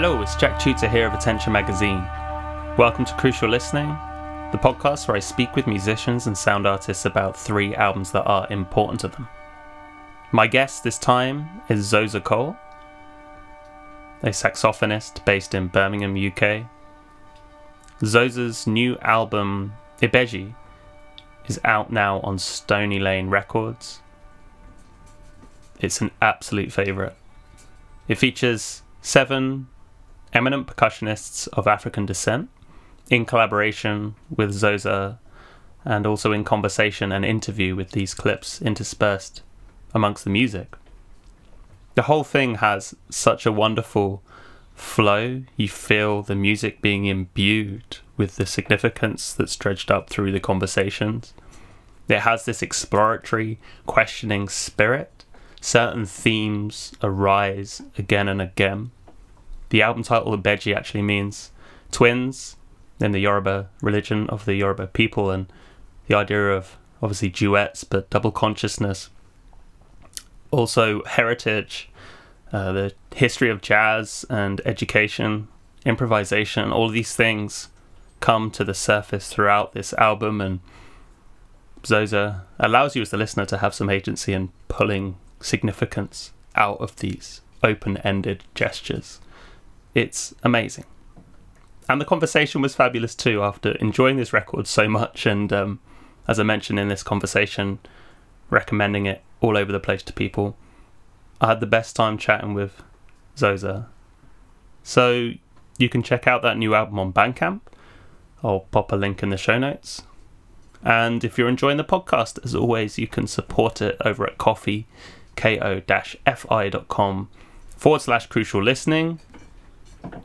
Hello, it's Jack Tutor here of Attention Magazine. Welcome to Crucial Listening, the podcast where I speak with musicians and sound artists about three albums that are important to them. My guest this time is Xhosa Cole, a saxophonist based in Birmingham, UK. Xhosa's new album, Ibeji, is out now on Stoney Lane Records. It's an absolute favourite. It features seven eminent percussionists of African descent in collaboration with Xhosa and also in conversation and interview with these clips interspersed amongst the music. The whole thing has such a wonderful flow. You feel the music being imbued with the significance that's dredged up through the conversations. It has this exploratory, questioning spirit. Certain themes arise again and again. The album title Ibeji actually means twins in the Yoruba religion of the Yoruba people, and the idea of obviously duets, but double consciousness. Also, heritage, uh, the history of jazz and education, improvisation, all these things come to the surface throughout this album, and Xhosa allows you as the listener to have some agency in pulling significance out of these open ended gestures. It's amazing. And the conversation was fabulous too after enjoying this record so much. And um, as I mentioned in this conversation, recommending it all over the place to people. I had the best time chatting with Xhosa. So you can check out that new album on Bandcamp. I'll pop a link in the show notes. And if you're enjoying the podcast, as always, you can support it over at coffee, ko-fi.com forward slash crucial listening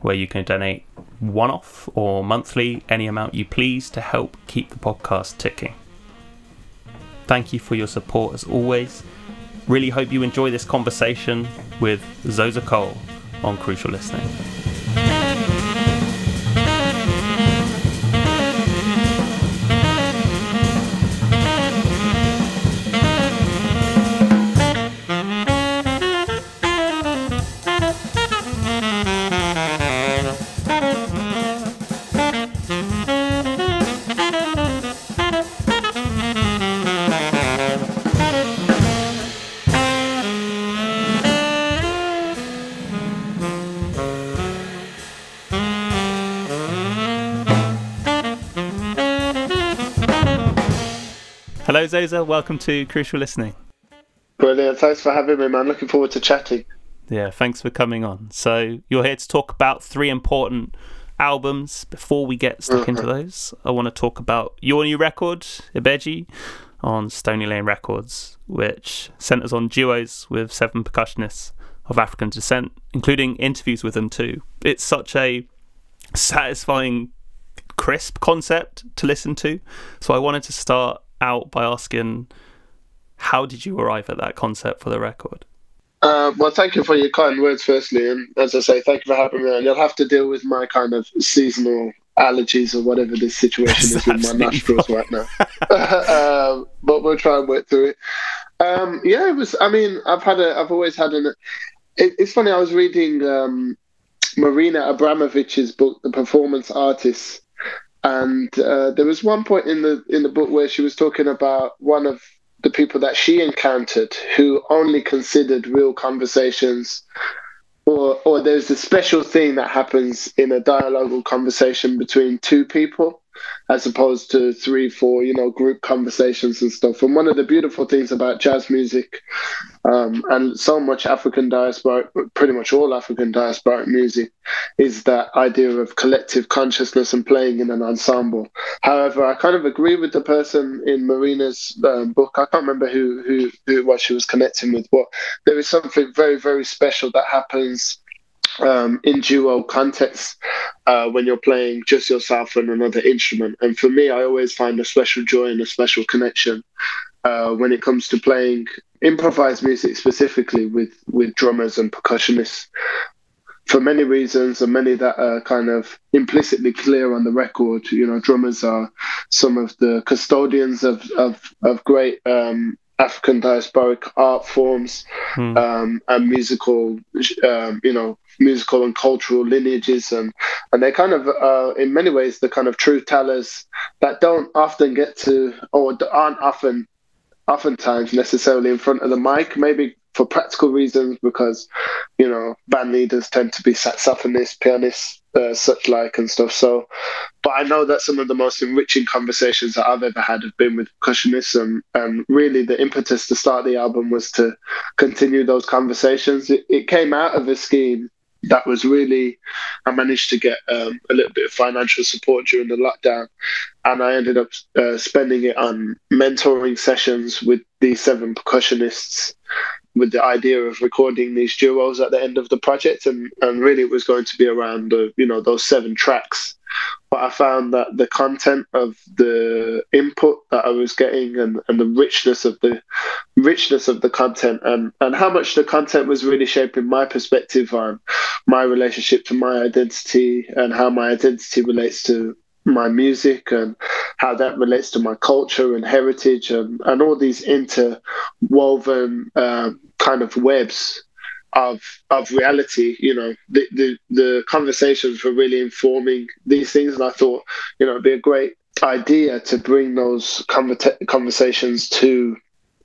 where you can donate one off or monthly, any amount you please, to help keep the podcast ticking. Thank you for your support as always. Really hope you enjoy this conversation with Xhosa Cole on Crucial Listening. Welcome to Crucial Listening. Brilliant. Thanks for having me, man. Looking forward to chatting. Yeah, thanks for coming on. So, you're here to talk about three important albums. Before we get stuck into mm-hmm. those, I want to talk about your new record, Ibeji, on Stoney Lane Records, which centers on duos with seven percussionists of African descent, including interviews with them too. It's such a satisfying, crisp concept to listen to. So, I wanted to start out by asking, how did you arrive at that concept for the record? Uh, well, thank you for your kind words, firstly, and as I say, thank you for having me on. You'll have to deal with my kind of seasonal allergies or whatever this situation That's is with my nostrils right now. uh, but we'll try and work through it. Um, yeah, it was. I mean, I've had a. I've always had an. It, it's funny. I was reading um, Marina Abramovich's book, The Performance Artists, and uh, there was one point in the in the book where she was talking about one of the people that she encountered who only considered real conversations or or there's a special thing that happens in a dialogue or conversation between two people as opposed to three, four, you know, group conversations and stuff. And one of the beautiful things about jazz music um, and so much African diasporic, pretty much all African diasporic music, is that idea of collective consciousness and playing in an ensemble. However, I kind of agree with the person in Marina's um, book. I can't remember who, who, who what she was connecting with, but there is something very, very special that happens um, in duo context uh, when you're playing just yourself and another instrument. And for me, I always find a special joy and a special connection uh, when it comes to playing improvised music specifically with with drummers and percussionists. For many reasons, and many that are kind of implicitly clear on the record, you know, drummers are some of the custodians of of, of great um, African diasporic art forms mm. um, and musical, um, you know, musical and cultural lineages, and and they kind of, uh, in many ways, the kind of truth tellers that don't often get to or aren't often, oftentimes necessarily in front of the mic. Maybe for practical reasons, because you know band leaders tend to be saxophonists, pianists, uh, such like and stuff. So, but I know that some of the most enriching conversations that I've ever had have been with percussionists, and, and really the impetus to start the album was to continue those conversations. It, it came out of a scheme that was really, I managed to get um, a little bit of financial support during the lockdown, and I ended up uh, spending it on mentoring sessions with these seven percussionists with the idea of recording these duos at the end of the project, and and really it was going to be around the you know those seven tracks. But I found that the content of the input that I was getting and, and the richness of the richness of the content and, and how much the content was really shaping my perspective on my relationship to my identity and how my identity relates to my music and how that relates to my culture and heritage and, and all these interwoven um, kind of webs of of reality you know the, the the conversations were really informing these things. And i thought you know it'd be a great idea to bring those conversations to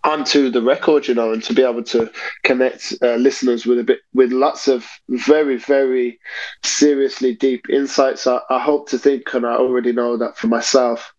onto the record, you know, and to be able to connect uh, listeners with a bit with lots of very, very seriously deep insights. I, I, hope to think, and I already know that for myself,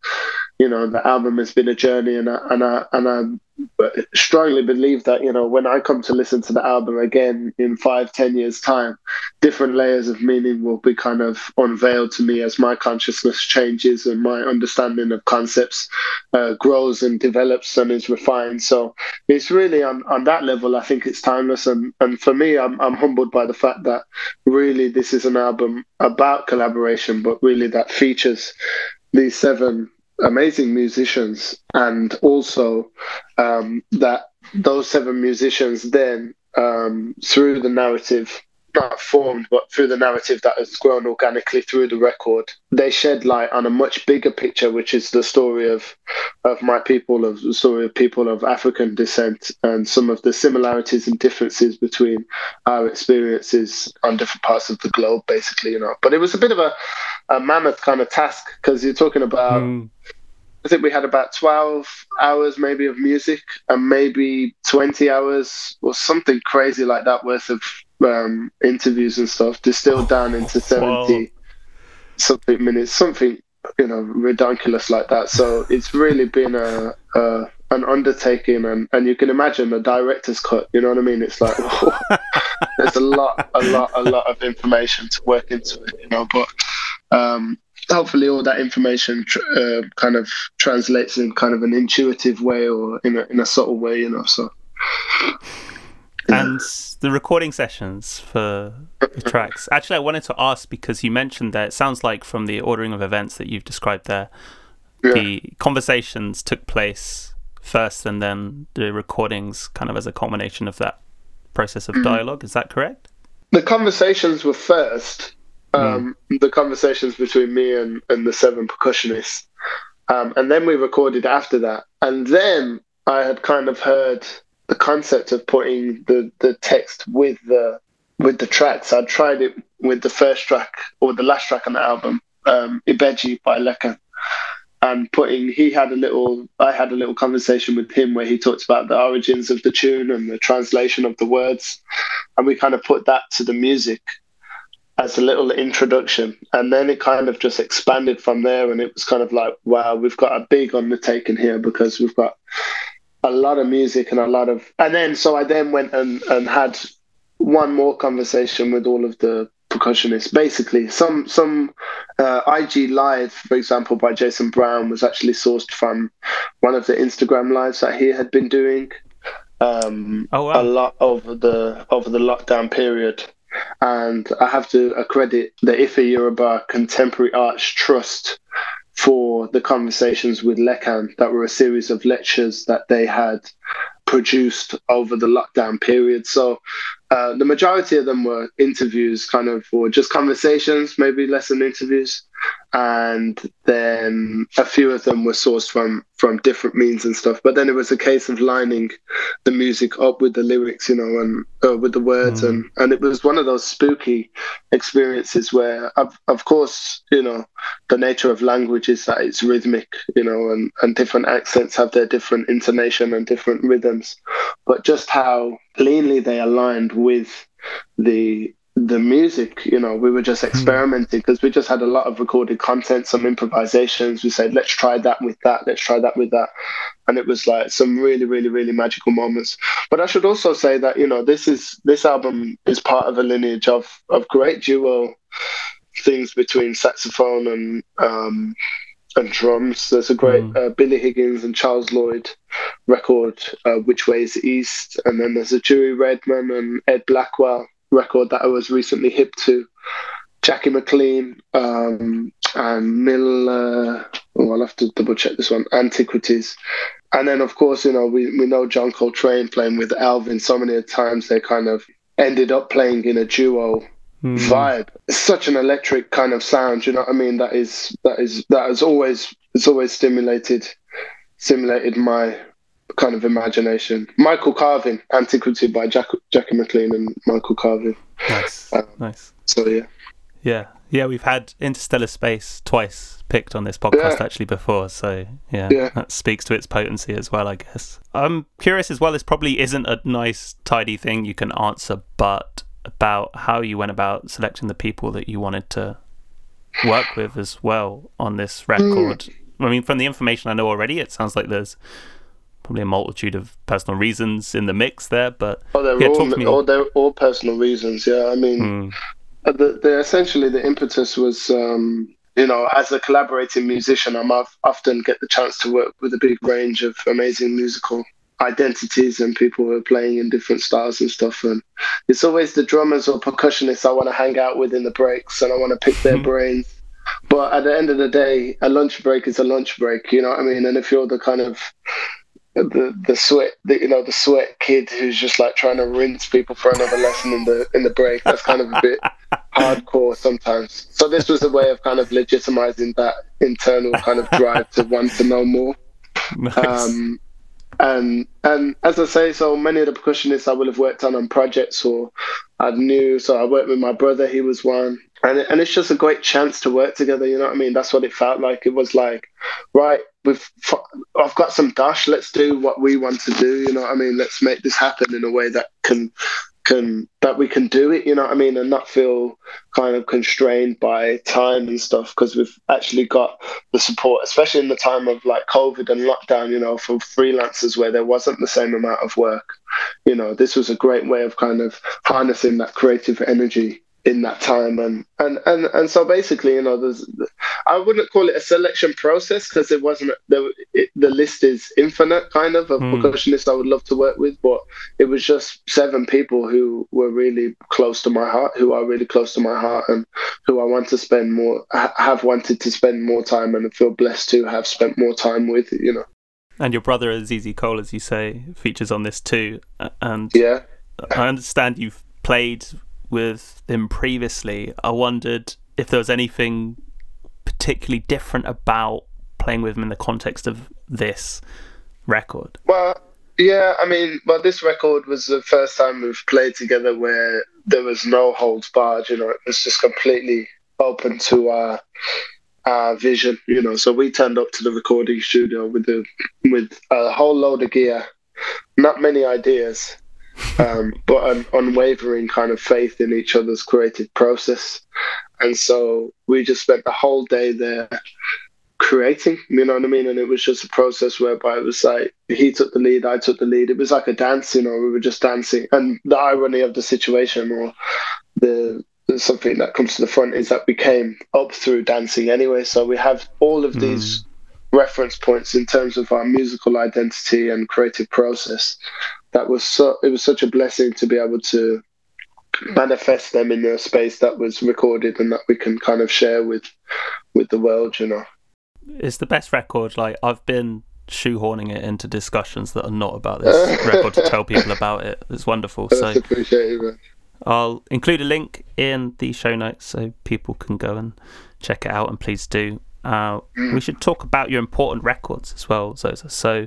you know, the album has been a journey, and I, and I and I strongly believe that you know when I come to listen to the album again in five, ten years time, different layers of meaning will be kind of unveiled to me as my consciousness changes and my understanding of concepts uh, grows and develops and is refined. So it's really on on that level, I think it's timeless, and and for me, I'm I'm humbled by the fact that really this is an album about collaboration, but really that features these seven amazing musicians, and also um, that those seven musicians then, um, through the narrative, not formed, but through the narrative that has grown organically through the record, they shed light on a much bigger picture, which is the story of of my people, of the story of people of African descent, and some of the similarities and differences between our experiences on different parts of the globe, basically, you know. But it was a bit of a, a mammoth kind of task because you're talking about. Mm I think we had about 12 hours maybe of music and maybe 20 hours or something crazy like that worth of um, interviews and stuff distilled down into 70 something minutes, something, you know, ridiculous like that. So it's really been a, a an undertaking and, and you can imagine a director's cut, you know what I mean? It's like, there's a lot, a lot, a lot of information to work into it, you know, but um, hopefully all that information tr- uh, kind of translates in kind of an intuitive way or in a, in a subtle way, you know. So, yeah. and the recording sessions for the tracks. Actually, I wanted to ask because you mentioned that it sounds like from the ordering of events that you've described there, yeah. the conversations took place first, and then the recordings kind of as a culmination of that process of mm-hmm. dialogue. Is that correct? The conversations were first um, mm. the conversations between me and, and the seven percussionists. Um, and then we recorded after that. And then I had kind of heard the concept of putting the, the text with the with the tracks. I tried it with the first track or the last track on the album, um, Ibeji by Lekan. And putting, he had a little, I had a little conversation with him where he talked about the origins of the tune and the translation of the words. And we kind of put that to the music as a little introduction. And then it kind of just expanded from there. And it was kind of like, wow, we've got a big undertaking here because we've got a lot of music and a lot of. And then, so I then went and, and had one more conversation with all of the percussionists. Basically, some some uh, IG live, for example, by Jason Brown was actually sourced from one of the Instagram lives that he had been doing. Um, oh, wow. a lot over the over the lockdown period and I have to accredit the Ife Yoruba Contemporary Arts Trust for the conversations with Lekan that were a series of lectures that they had produced over the lockdown period. So uh, the majority of them were interviews, kind of, or just conversations, maybe less than interviews. And then a few of them were sourced from from different means and stuff. But then it was a case of lining the music up with the lyrics, you know, and uh, with the words, mm. and and it was one of those spooky experiences where, of of course, you know, the nature of language is that it's rhythmic, you know, and and different accents have their different intonation and different rhythms, but just how cleanly they aligned with the the music, you know, we were just hmm. experimenting because we just had a lot of recorded content, some improvisations. We said, let's try that with that, let's try that with that. And it was like some really, really, really magical moments. But I should also say that, you know, this is this album is part of a lineage of of great duo things between saxophone and um and drums. There's a great mm. uh, Billy Higgins and Charles Lloyd record, uh, Which Way is East, and then there's a Dewey Redman and Ed Blackwell record that I was recently hip to. Jackie McLean um, and Mill. Uh, oh, I'll have to double check this one. Antiquities, and then of course you know we we know John Coltrane playing with Elvin. So many times they kind of ended up playing in a duo mm. vibe. It's such an electric kind of sound. You know what I mean? That is that is that has always it's always stimulated stimulated my kind of imagination. Michael Carvin, Antiquity by Jack, Jackie McLean and Michael Carvin. Nice, um, nice. So yeah, yeah, yeah. We've had Interstellar Space twice picked on this podcast yeah. actually before, so yeah, yeah, that speaks to its potency as well, I guess. I'm curious as well. This probably isn't a nice, tidy thing you can answer, but about how you went about selecting the people that you wanted to work with as well on this record. Mm. I mean, from the information I know already, it sounds like there's probably a multitude of personal reasons in the mix there. But oh, they're, yeah, all, all, they're all personal reasons. Yeah, I mean, mm. the, the essentially the impetus was. Um, you know, as a collaborating musician, I'm often get the chance to work with a big range of amazing musical identities and people who are playing in different styles and stuff. And it's always the drummers or percussionists I want to hang out with in the breaks and I want to pick their brains. But at the end of the day, a lunch break is a lunch break, you know what I mean? And if you're the kind of the the sweat the, you know the sweat kid who's just like trying to rinse people for another lesson in the in the break that's kind of a bit hardcore sometimes so this was a way of kind of legitimizing that internal kind of drive to want to know more nice. um, and and as I say, so many of the percussionists I would have worked on on projects or I knew. So I worked with my brother; he was one, and and it's just a great chance to work together. You know what I mean? That's what it felt like. It was like, right, we've I've got some dash. Let's do what we want to do. You know what I mean? Let's make this happen in a way that can can that we can do it you know what i mean and not feel kind of constrained by time and stuff because we've actually got the support especially in the time of like covid and lockdown you know for freelancers where there wasn't the same amount of work you know this was a great way of kind of harnessing that creative energy in that time and and and, and so basically you know there's i wouldn't call it a selection process because it wasn't the it, the list is infinite kind of of mm. percussionists i would love to work with but it was just seven people who were really close to my heart who are really close to my heart and who i want to spend more have wanted to spend more time and feel blessed to have spent more time with you know and your brother Azizi Cole as you say features on this too and yeah i understand you've played with him previously, I wondered if there was anything particularly different about playing with him in the context of this record. Well, yeah, I mean, well, this record was the first time we've played together where there was no holds barred. You know, it was just completely open to our our vision. You know, so we turned up to the recording studio with a with a whole load of gear, not many ideas, um, but an unwavering kind of faith in each other's creative process. And so we just spent the whole day there creating, you know what I mean? And it was just a process whereby it was like he took the lead, I took the lead. It was like a dance, you know, we were just dancing. And the irony of the situation or the something that comes to the front is that we came up through dancing anyway. So we have all of mm. these reference points in terms of our musical identity and creative process that was so it was such a blessing to be able to manifest them in a space that was recorded and that we can kind of share with with the world you know it's the best record like i've been shoehorning it into discussions that are not about this record to tell people about it it's wonderful so appreciate it, man. I'll include a link in the show notes so people can go and check it out. And please do. Uh, we should talk about your important records as well, Xhosa. So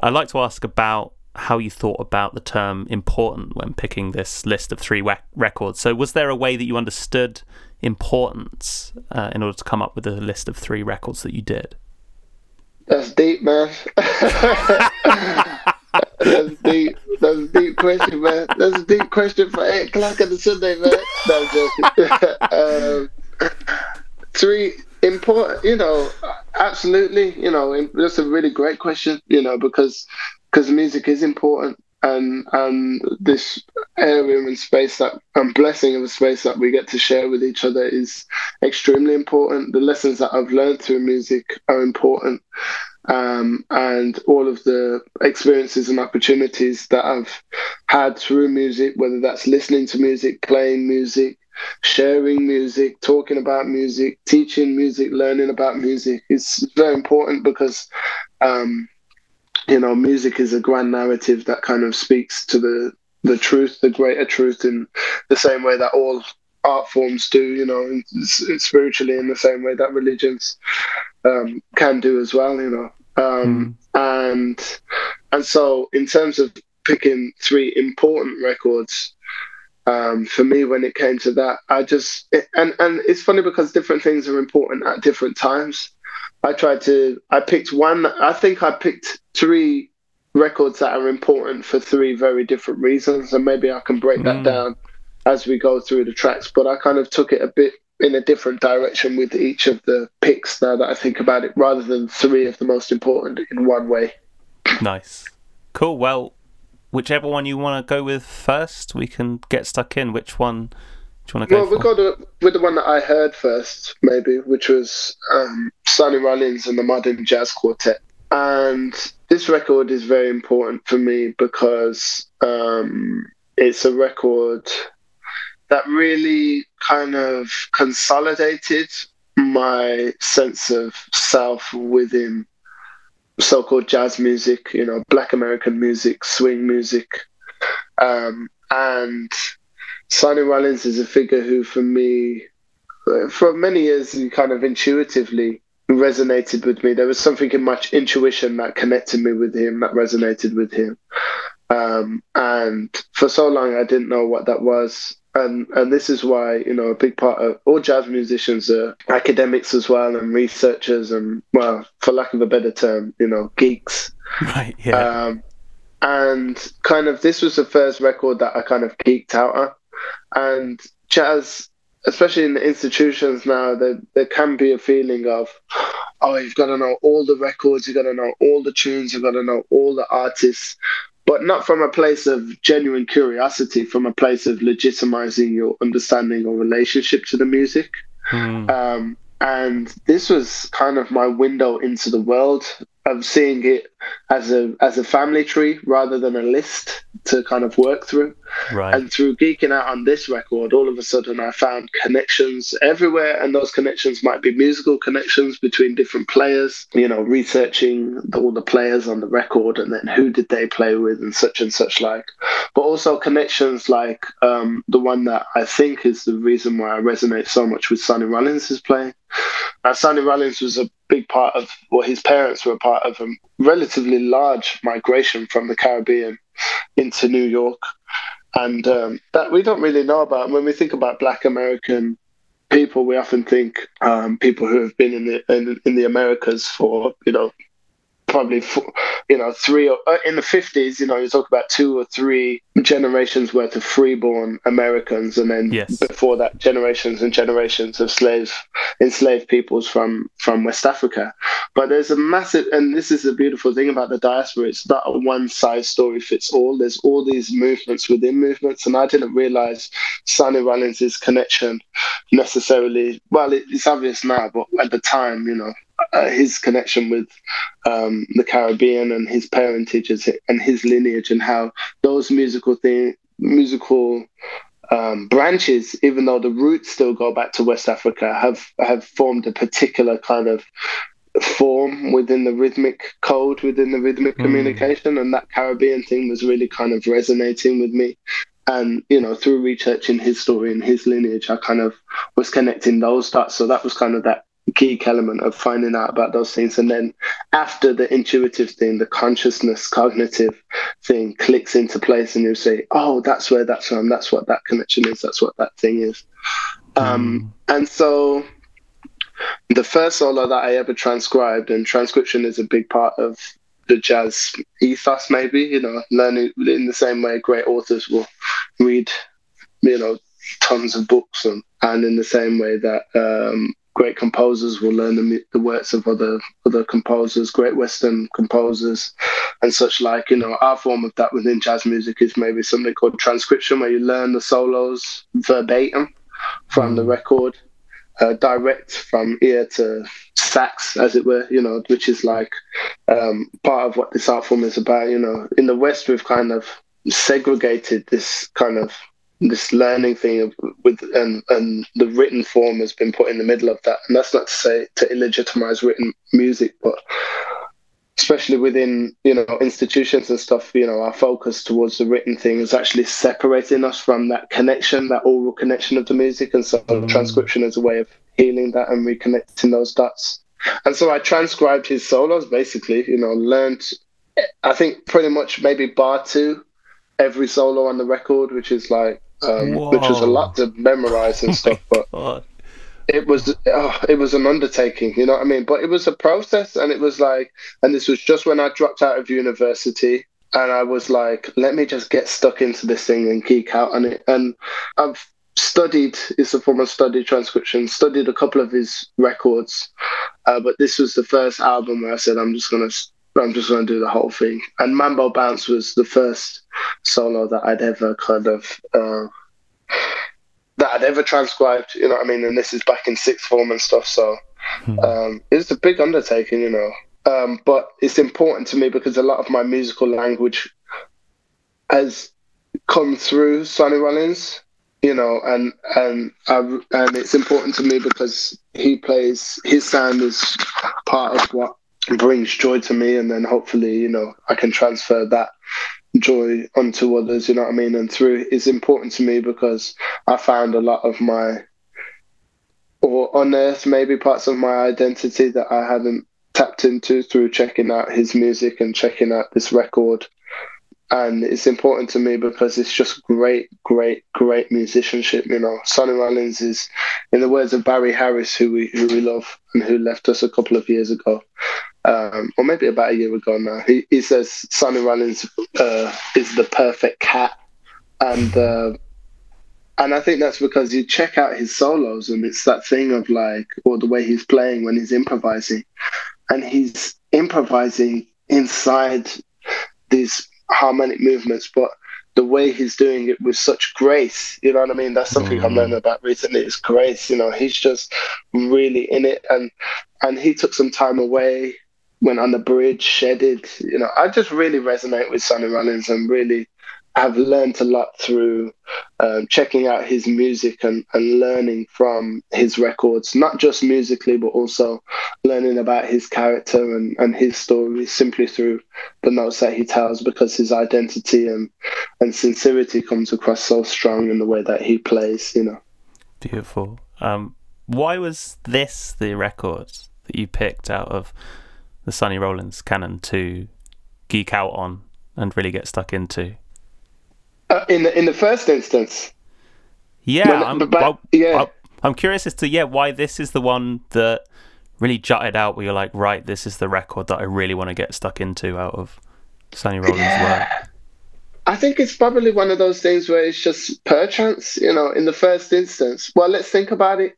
I'd like to ask about how you thought about the term important when picking this list of three records. So, was there a way that you understood importance uh, in order to come up with a list of three records that you did? That's deep, man. That's deep. That's a deep question, man. That's a deep question for eight o'clock on the Sunday, man. No, um, three important, you know, absolutely, you know, that's a really great question, you know, because because music is important and and this area and space that and blessing of a space that we get to share with each other is extremely important. The lessons that I've learned through music are important, um, and all of the experiences and opportunities that I've had through music, whether that's listening to music, playing music, sharing music, talking about music, teaching music, learning about music, is very important because. Um, you know, music is a grand narrative that kind of speaks to the the truth, the greater truth, in the same way that all art forms do. You know, spiritually in the same way that religions um, can do as well. You know, um, mm. and and so in terms of picking three important records. Um, for me, when it came to that, I just it, and and it's funny because different things are important at different times. I tried to. I picked one. I think I picked three records that are important for three very different reasons, and maybe I can break mm. that down as we go through the tracks. But I kind of took it a bit in a different direction with each of the picks now that I think about it, rather than three of the most important in one way. Nice, cool. Well, whichever one you want to go with first, we can get stuck in. Which one? Do you want to go? Well, we got to, with the one that I heard first, maybe, which was um, Sonny Rollins and the Modern Jazz Quartet. And this record is very important for me because um, it's a record that really kind of consolidated my sense of self within so-called jazz music, you know, Black American music, swing music, um, and Sonny Rollins is a figure who, for me, for many years, he kind of intuitively resonated with me. There was something in my intuition that connected me with him, that resonated with him. Um, and for so long, I didn't know what that was. And, and this is why, you know, a big part of all jazz musicians are academics as well and researchers and, well, for lack of a better term, you know, geeks. Right, yeah. Um, and kind of this was the first record that I kind of geeked out on and jazz, especially in the institutions now, there, there can be a feeling of, oh, you've got to know all the records, you've got to know all the tunes, you've got to know all the artists, but not from a place of genuine curiosity, from a place of legitimizing your understanding or relationship to the music. Mm. Um, and this was kind of my window into the world of seeing it as a as a family tree rather than a list to kind of work through. Right. And through geeking out on this record, all of a sudden I found connections everywhere, and those connections might be musical connections between different players. You know, researching all the players on the record, and then who did they play with, and such and such like. But also connections like um, the one that I think is the reason why I resonate so much with Sonny Rollins' playing. Now, Sonny Rollins was a big part of, well, his parents were a part of a relatively large migration from the Caribbean into New York. And um, that we don't really know about. When we think about Black American people, we often think um, people who have been in the in, in the Americas for you know probably four, you know three or uh, in the 50s you know you talk about two or three generations worth of freeborn americans and then yes. before that generations and generations of slave enslaved peoples from from west africa but there's a massive and this is the beautiful thing about the diaspora it's not a one size story fits all there's all these movements within movements and i didn't realize sonny rollins' connection necessarily well it's obvious now but at the time you know uh, his connection with um, the Caribbean and his parentage and his lineage and how those musical thing, musical um, branches, even though the roots still go back to West Africa, have have formed a particular kind of form within the rhythmic code within the rhythmic mm. communication. And that caribbean thing was really kind of resonating with me. And you know through researching his story and his lineage i kind of was connecting those dots. So that was kind of that key element of finding out about those things. And then after the intuitive thing the consciousness cognitive thing clicks into place and you say oh that's where that's from. That's what that connection is. That's what that thing is. Um, mm. and so the first solo that i ever transcribed and transcription is a big part of the jazz ethos, maybe, you know, learning in the same way great authors will read, you know, tons of books and, and in the same way that um, great composers will learn the, the works of other other composers, great Western composers, and such like. You know, our form of that within jazz music is maybe something called transcription, where you learn the solos verbatim from the mm. record, uh, direct from ear to sax, as it were, you know, which is like um, part of what this art form is about. You know, in the West, we've kind of segregated this kind of this learning thing with and and the written form has been put in the middle of that. And that's not to say to illegitimize written music but especially within you know institutions and stuff you know our focus towards the written thing is actually separating us from that connection that oral connection of the music. And so mm. transcription is a way of healing that and reconnecting those dots. And so i transcribed his solos basically you know learned i think pretty much maybe bar two every solo on the record which is like um, which was a lot to memorize and oh stuff but it was oh, it was an undertaking, you know what I mean? But it was a process, and it was like, and this was just when I dropped out of university, and I was like, let me just get stuck into this thing and geek out on it. And I've studied, it's a form of study transcription, studied a couple of his records, uh, but this was the first album where I said, I'm just gonna. I'm just going to do the whole thing. And Mambo Bounce was the first solo that I'd ever kind of uh, that I'd ever transcribed, you know what I mean? And this is back in sixth form and stuff. So hmm. um, it's a big undertaking, you know. Um, but it's important to me because a lot of my musical language has come through Sonny Rollins, you know, and and I, and it's important to me because he plays his sound is part of what brings joy to me, and then hopefully, you know, I can transfer that joy onto others, you know what I mean? And through is important to me because I found a lot of my or unearthed maybe parts of my identity that I hadn't tapped into through checking out his music and checking out this record. And it's important to me because it's just great, great, great musicianship. You know, Sonny Rollins is, in the words of Barry Harris, who we who we love and who left us a couple of years ago, um, or maybe about a year ago now. He, he says Sonny Rollins uh, is the perfect cat, and uh, and I think that's because you check out his solos, and it's that thing of like, or the way he's playing when he's improvising, and he's improvising inside these harmonic movements, but the way he's doing it with such grace. You know what I mean? That's something mm. I'm learning about recently is grace. You know, he's just really in it and and he took some time away went on the bridge, shedded. You know, I just really resonate with Sonny Rollins and really have learned a lot through um, checking out his music and, and learning from his records, not just musically, but also learning about his character and, and his story simply through the notes that he tells because his identity and, and sincerity comes across so strong in the way that he plays, you know. Beautiful. Um, why was this the record that you picked out of the Sonny Rollins canon to geek out on and really get stuck into? Uh, in the in the first instance. Yeah, when, I'm, but, well, yeah. I'm curious as to yeah why this is the one that really jutted out where you're like right this is the record that I really want to get stuck into out of Sonny Rollins' yeah. work. I think it's probably one of those things where it's just perchance, you know, in the first instance. Well, let's think about it.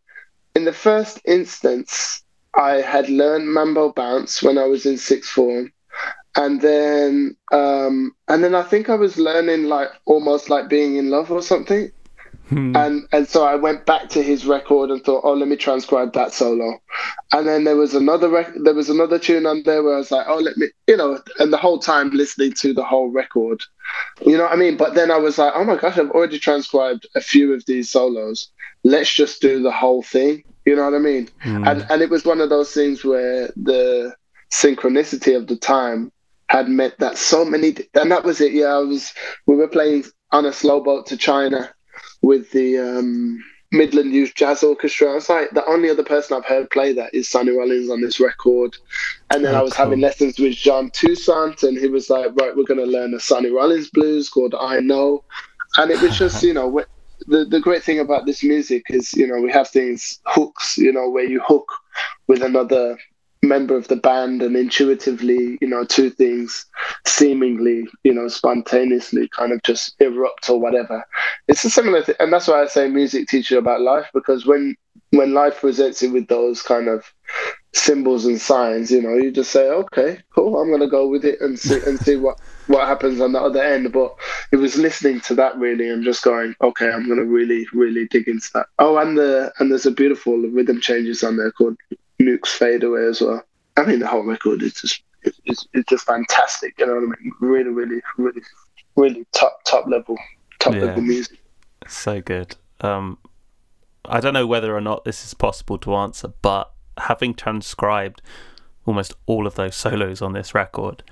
In the first instance, I had learned Mambo Bounce when I was in sixth form. And then, um, and then I think I was learning like almost like being in love or something. Hmm. And and so I went back to his record and thought, oh, let me transcribe that solo. And then there was another rec- there was another tune on there where I was like, oh, let me, you know, and the whole time listening to the whole record, you know what I mean. But then I was like, oh my gosh, I've already transcribed a few of these solos. Let's just do the whole thing. You know what I mean? Mm. And and it was one of those things where the synchronicity of the time had meant that so many and that was it. Yeah, I was we were playing on a slow boat to China with the um, Midland Youth Jazz Orchestra. I was like, the only other person I've heard play that is Sonny Rollins on this record. And then oh, I was cool. having lessons with Jean Toussaint, and he was like, right, we're going to learn a Sonny Rollins blues called I Know. And it was just, you know, the, the great thing about this music is, you know, we have things, hooks, you know, where you hook with another member of the band and intuitively, you know, two things seemingly, you know, spontaneously kind of just erupt or whatever. It's a similar thing. And that's why I say music teaches you about life because when when life presents you with those kind of symbols and signs, you know, you just say, okay, cool, I'm gonna go with it and see and see what what happens on the other end. But it was listening to that really and just going, okay, I'm gonna really really dig into that. Oh, and the and there's a beautiful rhythm changes on there called Newk's Fade Away as well. I mean, the whole record is just it's, it's just fantastic. You know what I mean? Really, really, really, really top top level top yeah. level music. So good. Um, I don't know whether or not this is possible to answer, but having transcribed almost all of those solos on this record,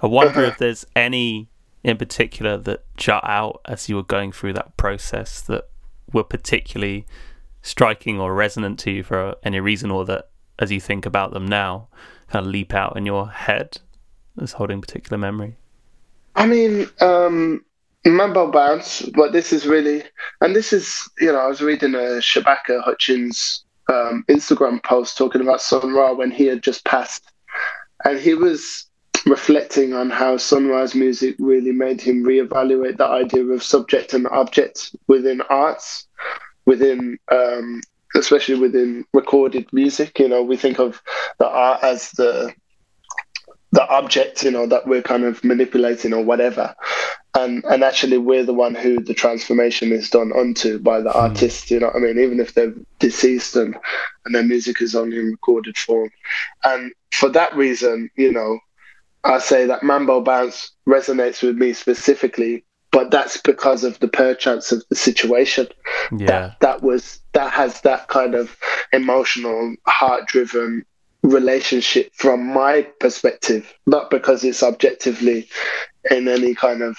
I wonder if there's any in particular that jut out as you were going through that process that were particularly striking or resonant to you for any reason, or that as you think about them now, kind of leap out in your head as holding particular memory? I mean, um, Mambo Bounce, but this is really, and this is, you know, I was reading a Shabaka Hutchings um, Instagram post talking about Sun Ra when he had just passed. And he was reflecting on how Sun Ra's music really made him reevaluate the idea of subject and object within arts, within um, especially within recorded music. You know, we think of the art as the the object, you know, that we're kind of manipulating or whatever. And and actually we're the one who the transformation is done onto by the mm. artist, you know what I mean? Even if they're deceased and, and their music is only in recorded form. And for that reason, you know, I say that Mambo Bounce resonates with me specifically but that's because of the perchance of the situation. Yeah. That that was that has that kind of emotional, heart driven relationship from my perspective, not because it's objectively in any kind of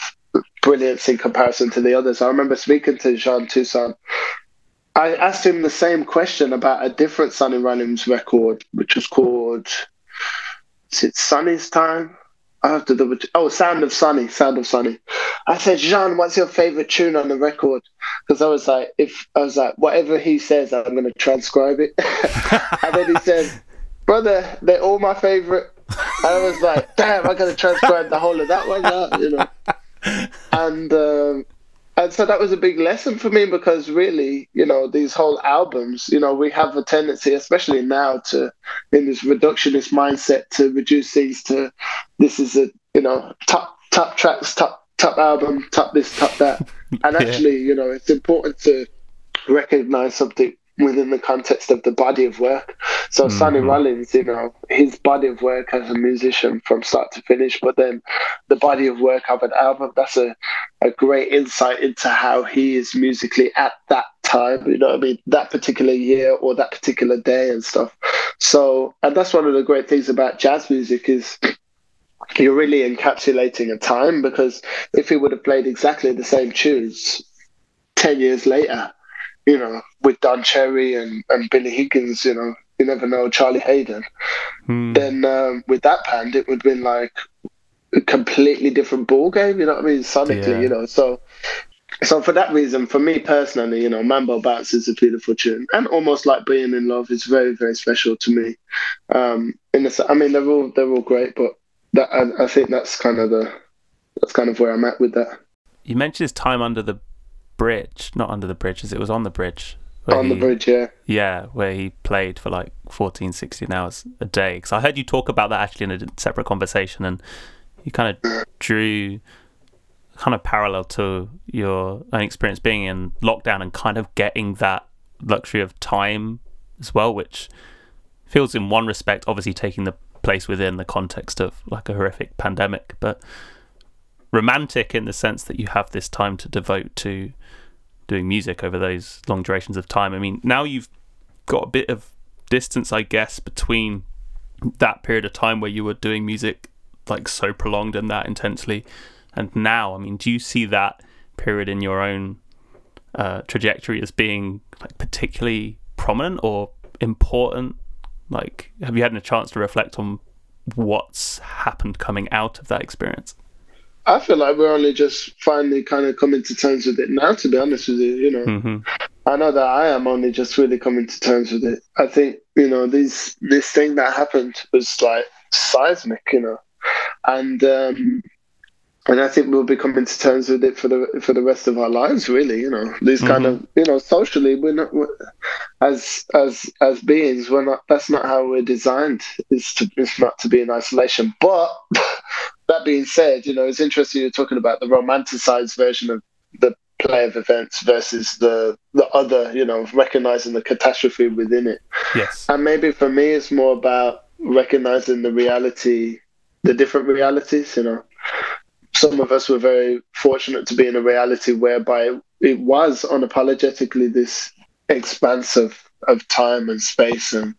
brilliance in comparison to the others. I remember speaking to Jean Toussaint. I asked him the same question about a different Sonny Rollins record, which was called is it Sonny's Time? I have to double. Oh, Sound of Sonny, Sound of Sonny. I said, Jean, what's your favorite tune on the record? Because I was like, if I was like, whatever he says, I'm going to transcribe it. and then he said, brother, they're all my favorite. And I was like, damn, I got to transcribe the whole of that one out, you know. And um, and so that was a big lesson for me because really, you know, these whole albums, you know, we have a tendency, especially now, to in this reductionist mindset to reduce things to this is a you know top top tracks, top top album, top this, top that, and actually, yeah. you know, it's important to recognize something within the context of the body of work. So mm-hmm. Sonny Rollins, you know, his body of work as a musician from start to finish, but then the body of work of an album, that's a, a great insight into how he is musically at that time, you know what I mean, that particular year or that particular day and stuff. So, and that's one of the great things about jazz music is you're really encapsulating a time because if he would have played exactly the same tunes 10 years later, you know, with Don Cherry and, and Billy Higgins, you know, you never know, Charlie Haden. hmm. then um, with that band, it would have been like a completely different ball game, you know what I mean, sonically, yeah. you know. So, so for that reason, for me personally, you know, Mambo Bounce is a beautiful tune, and almost like being in love is very, very special to me. Um, in the, I mean, they're all they're all great, but that I, I think that's kind of the that's kind of where I'm at with that. You mentioned his time under the bridge, not under the bridge, as it was on the bridge. On he, the bridge, yeah. Yeah, where he played for like 14, 16 hours a day. Because I heard you talk about that actually in a separate conversation, and you kind of drew kind of parallel to your own experience being in lockdown and kind of getting that luxury of time as well, which feels in one respect obviously taking the place within the context of like a horrific pandemic, but romantic in the sense that you have this time to devote to doing music over those long durations of time. I mean, now you've got a bit of distance, I guess, between that period of time where you were doing music like so prolonged and that intensely, and now. I mean, do you see that period in your own uh, trajectory as being like particularly prominent or important? Like, have you had a chance to reflect on what's happened coming out of that experience? I feel like we're only just finally kind of coming to terms with it now. To be honest with you, you know, mm-hmm. I know that I am only just really coming to terms with it. I think you know these this thing that happened was like seismic, you know, and um, and I think we'll be coming to terms with it for the for the rest of our lives. Really, you know, these mm-hmm. kind of you know socially, we're not we're, as as as beings. We're not. That's not how we're designed. It's to it's not to be in isolation. But that being said, you know, it's interesting you're talking about the romanticized version of the play of events versus the the other. You know, recognizing the catastrophe within it. Yes. And maybe for me, it's more about recognizing the reality, the different realities. You know some of us were very fortunate to be in a reality whereby it was unapologetically this expanse of, of time and space and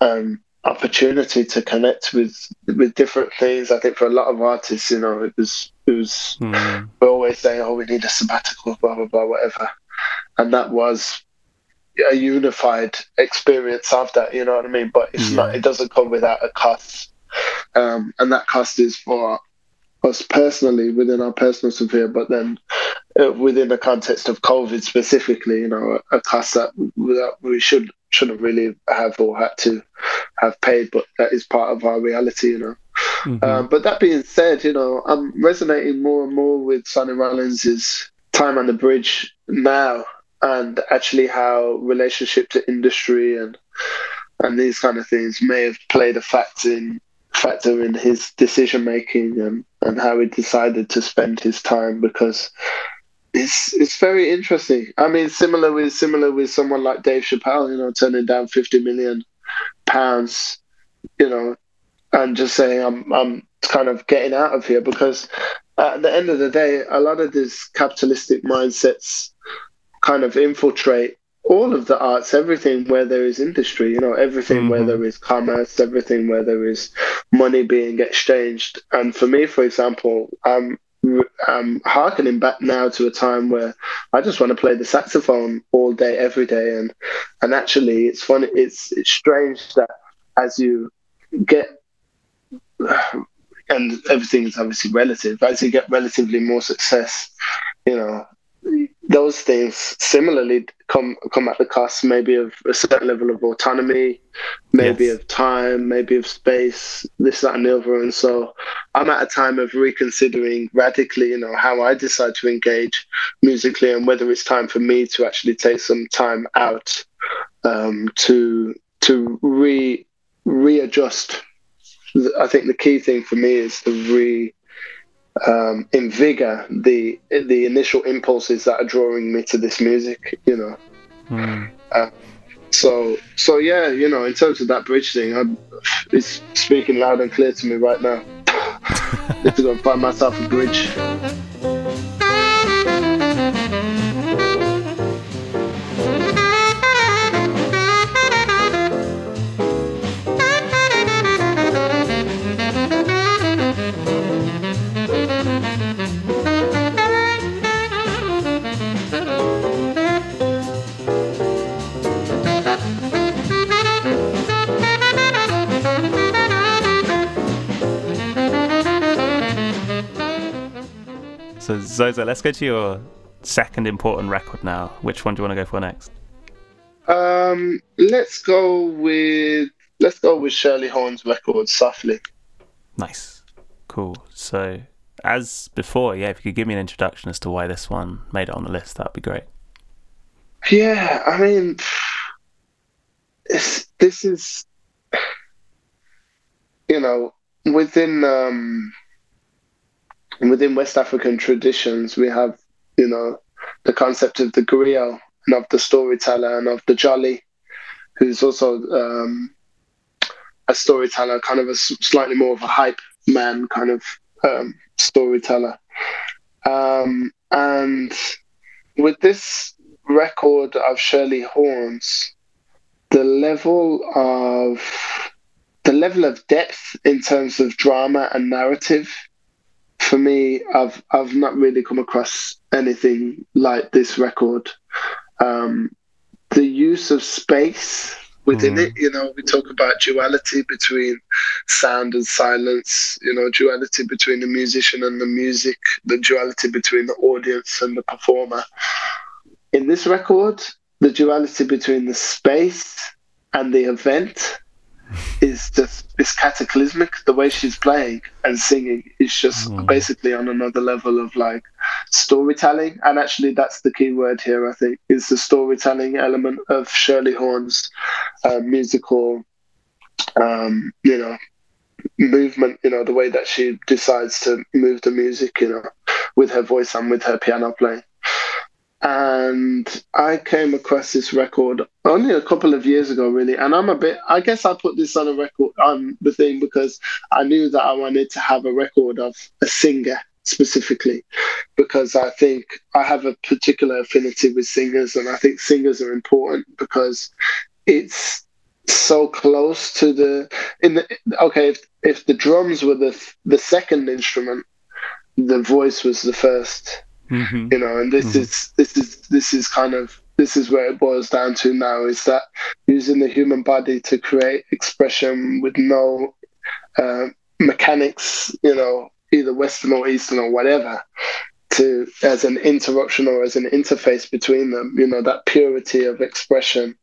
um, opportunity to connect with with different things. I think for a lot of artists, you know, it was it was mm. we're always saying, "Oh, we need a sabbatical," blah blah blah, whatever, and that was a unified experience of that. You know what I mean? But it's yeah. not. It doesn't come without a cost, um, and that cost is for us personally within our personal sphere, but then uh, within the context of COVID specifically, you know, a, cost that, that we should shouldn't really have or had to have paid, but that is part of our reality, you know. Mm-hmm. Um, but that being said, you know, I'm resonating more and more with Sonny Rollins's time on the bridge now, and actually how relationship to industry and and these kind of things may have played a fact in factor in his decision making and, and how he decided to spend his time because it's it's very interesting. I mean, similar with similar with someone like Dave Chappelle, you know, turning down fifty million pounds, you know, and just saying I'm I'm kind of getting out of here because at the end of the day, a lot of these capitalistic mindsets kind of infiltrate all of the arts, everything where there is industry, you know, everything mm-hmm. where there is commerce, everything where there is money being exchanged. And for me, for example, I'm I'm harkening back now to a time where I just want to play the saxophone all day, every day, and and actually, it's funny. It's it's strange that as you get and everything is obviously relative. As you get relatively more success, you know, those things similarly come come at the cost maybe of a certain level of autonomy, maybe yes. of time, maybe of space, this, that, and the other. And so I'm at a time of reconsidering radically, you know, how I decide to engage musically and whether it's time for me to actually take some time out um, to to re readjust. I think the key thing for me is to re um, invigor the the initial impulses that are drawing me to this music. You know. Mm. Uh, so so yeah, you know, in terms of that bridge thing, I'm, it's speaking loud and clear to me right now. Need to go and find myself a bridge. Xhosa, let's go to your second important record now. Which one do you want to go for next? Um, let's go with let's go with Shirley Horn's record, Softly. Nice, cool. So as before, yeah, if you could give me an introduction as to why this one made it on the list, that'd be great. Yeah, I mean, this is, you know, within um, within West African traditions, we have, you know, the concept of the griot and of the storyteller and of the jali, who's also um, a storyteller, kind of a slightly more of a hype man kind of um, storyteller. Um, and with this record of Shirley Horn's, the level of the level of depth in terms of drama and narrative for me, I've I've not really come across anything like this record. Um, the use of space within mm. it, you know, we talk about duality between sound and silence, you know, duality between the musician and the music, the duality between the audience and the performer. In this record, the duality between the space and the event is just is cataclysmic. The way she's playing and singing is just mm. basically on another level of like storytelling. And actually, that's the key word here. I think is the storytelling element of Shirley Horn's uh, musical, um, you know, movement. You know, the way that she decides to move the music. You know, with her voice and with her piano playing and I came across this record only a couple of years ago, really. And I'm a bit, I guess I put this on a record on the thing because I knew that I wanted to have a record of a singer specifically, because I think I have a particular affinity with singers, and I think singers are important because it's so close to the in the okay if if the drums were the the second instrument the voice was the first Mm-hmm. You know, and this mm-hmm. is this is this is kind of this is where it boils down to now is that using the human body to create expression with no uh, mechanics, you know, either Western or Eastern or whatever, to as an interruption or as an interface between them. You know, that purity of expression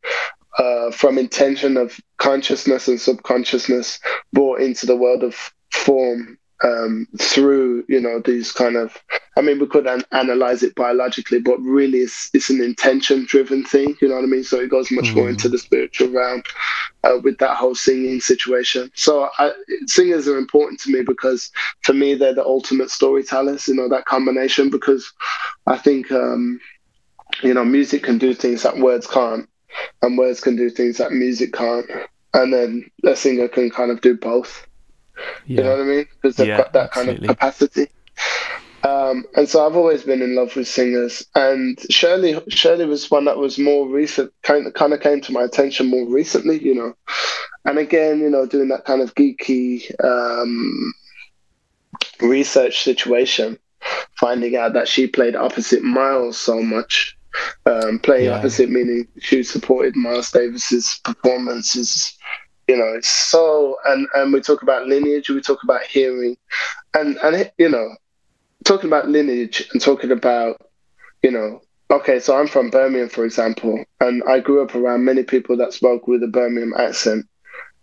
uh, from intention of consciousness and subconsciousness brought into the world of form um, through you know these kind of i mean we could an- analyze it biologically but really it's, it's an intention driven thing you know what i mean? So it goes much mm. more into the spiritual realm uh, with that whole singing situation. So I, singers are important to me because for me they're the ultimate storytellers you know that combination because i think um, you know music can do things that words can't and words can do things that music can't and then a singer can kind of do both yeah. You know what I mean? Because they've yeah, got that kind of capacity. Um, and so I've always been in love with singers, and Shirley Shirley was one that was more recent, kind of kind of came to my attention more recently, you know. And again, you know, doing that kind of geeky um, research situation, finding out that she played opposite Miles so much, um, playing yeah. opposite meaning she supported Miles Davis's performances you know it's so and and we talk about lineage we talk about hearing and and you know talking about lineage and talking about you know okay so i'm from birmingham for example and i grew up around many people that spoke with a birmingham accent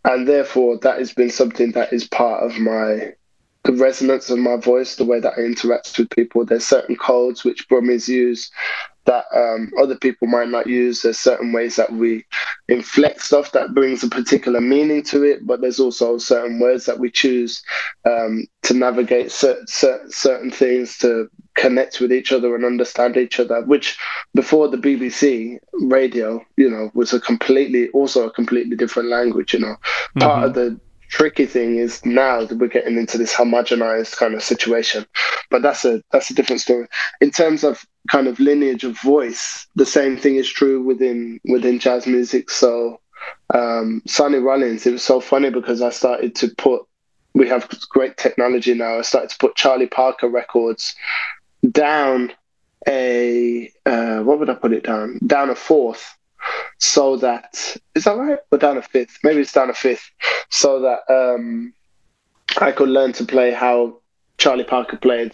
and therefore that has been something that is part of my the resonance of my voice the way that i interact with people there's certain codes which Brummies use that um, other people might not use. There's certain ways that we inflect stuff that brings a particular meaning to it, but there's also certain words that we choose um, to navigate cer- cer- certain things to connect with each other and understand each other. Which before the BBC radio, you know, was a completely also a completely different language. You know, mm-hmm. part of the tricky thing is now that we're getting into this homogenized kind of situation. But that's a that's a different story. In terms of kind of lineage of voice the same thing is true within within jazz music. So um sonny rollins it was so funny because i started to put we have great technology now. I started to put charlie parker records down a uh, what would i put it down? Down a fourth so that is that right? Or down a fifth? Maybe it's down a fifth, so that um, I could learn to play how Charlie Parker played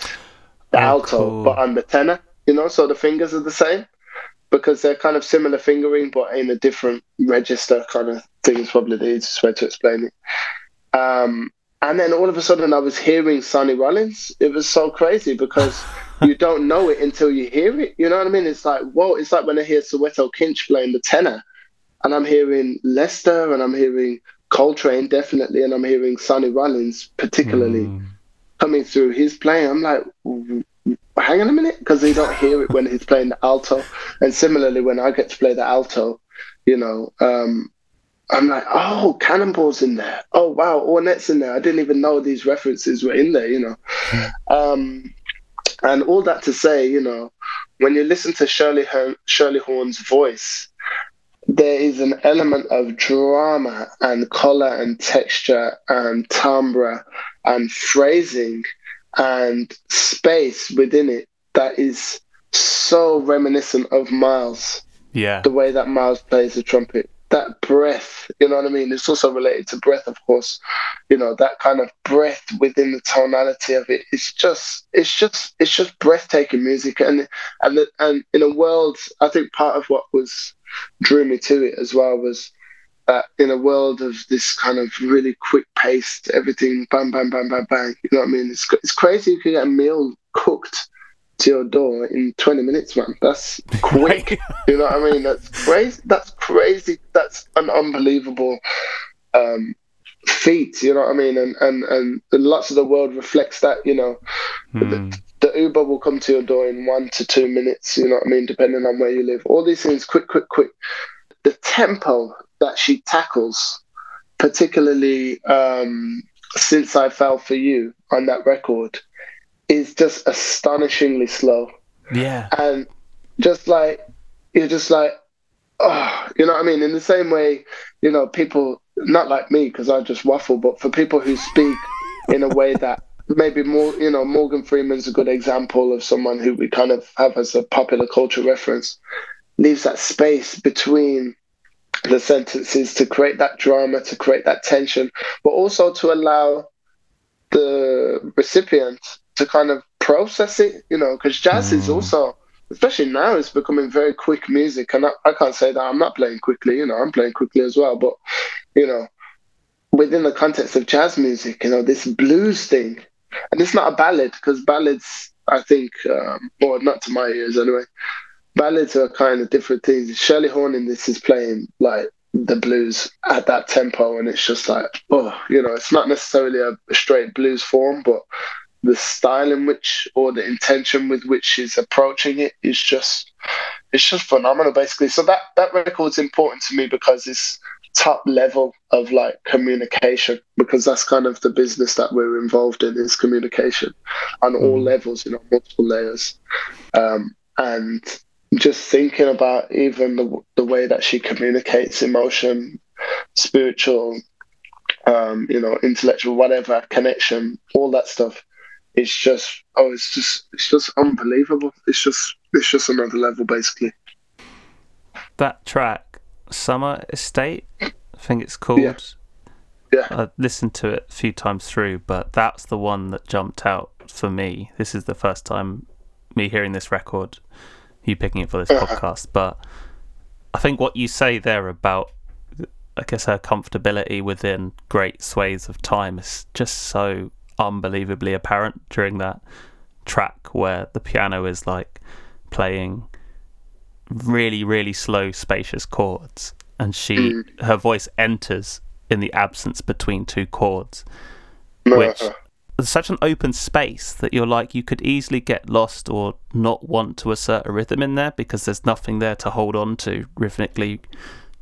the oh, alto, cool. but on the tenor. You know, so the fingers are the same because they're kind of similar fingering, but in a different register kind of thing. Is probably the easiest way to explain it. Um, and then all of a sudden, I was hearing Sonny Rollins. It was so crazy because you don't know it until you hear it. You know what I mean? It's like, whoa, it's like when I hear Soweto Kinch playing the tenor, and I'm hearing Lester, and I'm hearing Coltrane, definitely, and I'm hearing Sonny Rollins, particularly, mm. coming through his playing. I'm like, hang on a minute, because you don't hear it when he's playing the alto. And similarly, when I get to play the alto, you know, um, I'm like, oh, Cannonball's in there. Oh, wow, Ornette's in there. I didn't even know these references were in there, you know. Um, and all that to say, you know, when you listen to Shirley, Shirley Horn's voice, there is an element of drama and color and texture and timbre and phrasing and space within it that is so reminiscent of Miles. Yeah. The way that Miles plays the trumpet that breath, you know what I mean? It's also related to breath, of course. You know, that kind of breath within the tonality of it. It's just, it's just, it's just breathtaking music. And and and in a world, I think part of what was drew me to it as well was that in a world of this kind of really quick paced, everything bang, bang, bang, bang, bang. You know what I mean? It's it's crazy you can get a meal cooked to your door in 20 minutes, man. That's quick. you know what I mean? That's crazy. That's crazy. That's an unbelievable um, feat. You know what I mean? And, and and lots of the world reflects that. You know, mm. the, the, Uber will come to your door in one to two minutes. You know what I mean? Depending on where you live. All these things, quick, quick, quick. The tempo that she tackles, particularly um, since I fell for you on that record is just astonishingly slow. Yeah. And just like you're just like, oh, you know what I mean? In the same way, you know, people not like me because I just waffle, but for people who speak in a way that maybe more, you know, Morgan Freeman's a good example of someone who we kind of have as a popular culture reference, leaves that space between the sentences to create that drama, to create that tension, but also to allow the recipient to kind of process it, you know, because jazz mm. is also, especially now, it's becoming very quick music. And I, I can't say that I'm not playing quickly, you know, I'm playing quickly as well. But, you know, within the context of jazz music, you know, this blues thing, and it's not a ballad because ballads, I think, um, or not to my ears anyway, ballads are kind of different things. Shirley Horn in this is playing like the blues at that tempo, and it's just like, oh, you know, it's not necessarily a straight blues form, but the style in which or the intention with which she's approaching it is just it's just phenomenal basically so that that record's important to me because it's top level of like communication because that's kind of the business that we're involved in is communication on all mm. levels you know multiple layers um, and just thinking about even the, the way that she communicates emotion spiritual um, you know intellectual whatever connection all that stuff it's just oh, it's just it's just unbelievable. It's just it's just another level basically. That track, Summer Estate, I think it's called. Yeah. yeah. I listened to it a few times through, but that's the one that jumped out for me. This is the first time me hearing this record, you picking it for this uh-huh. podcast. But I think what you say there about I guess her comfortability within great swathes of time is just so unbelievably apparent during that track where the piano is like playing really really slow spacious chords and she mm. her voice enters in the absence between two chords which is such an open space that you're like you could easily get lost or not want to assert a rhythm in there because there's nothing there to hold on to rhythmically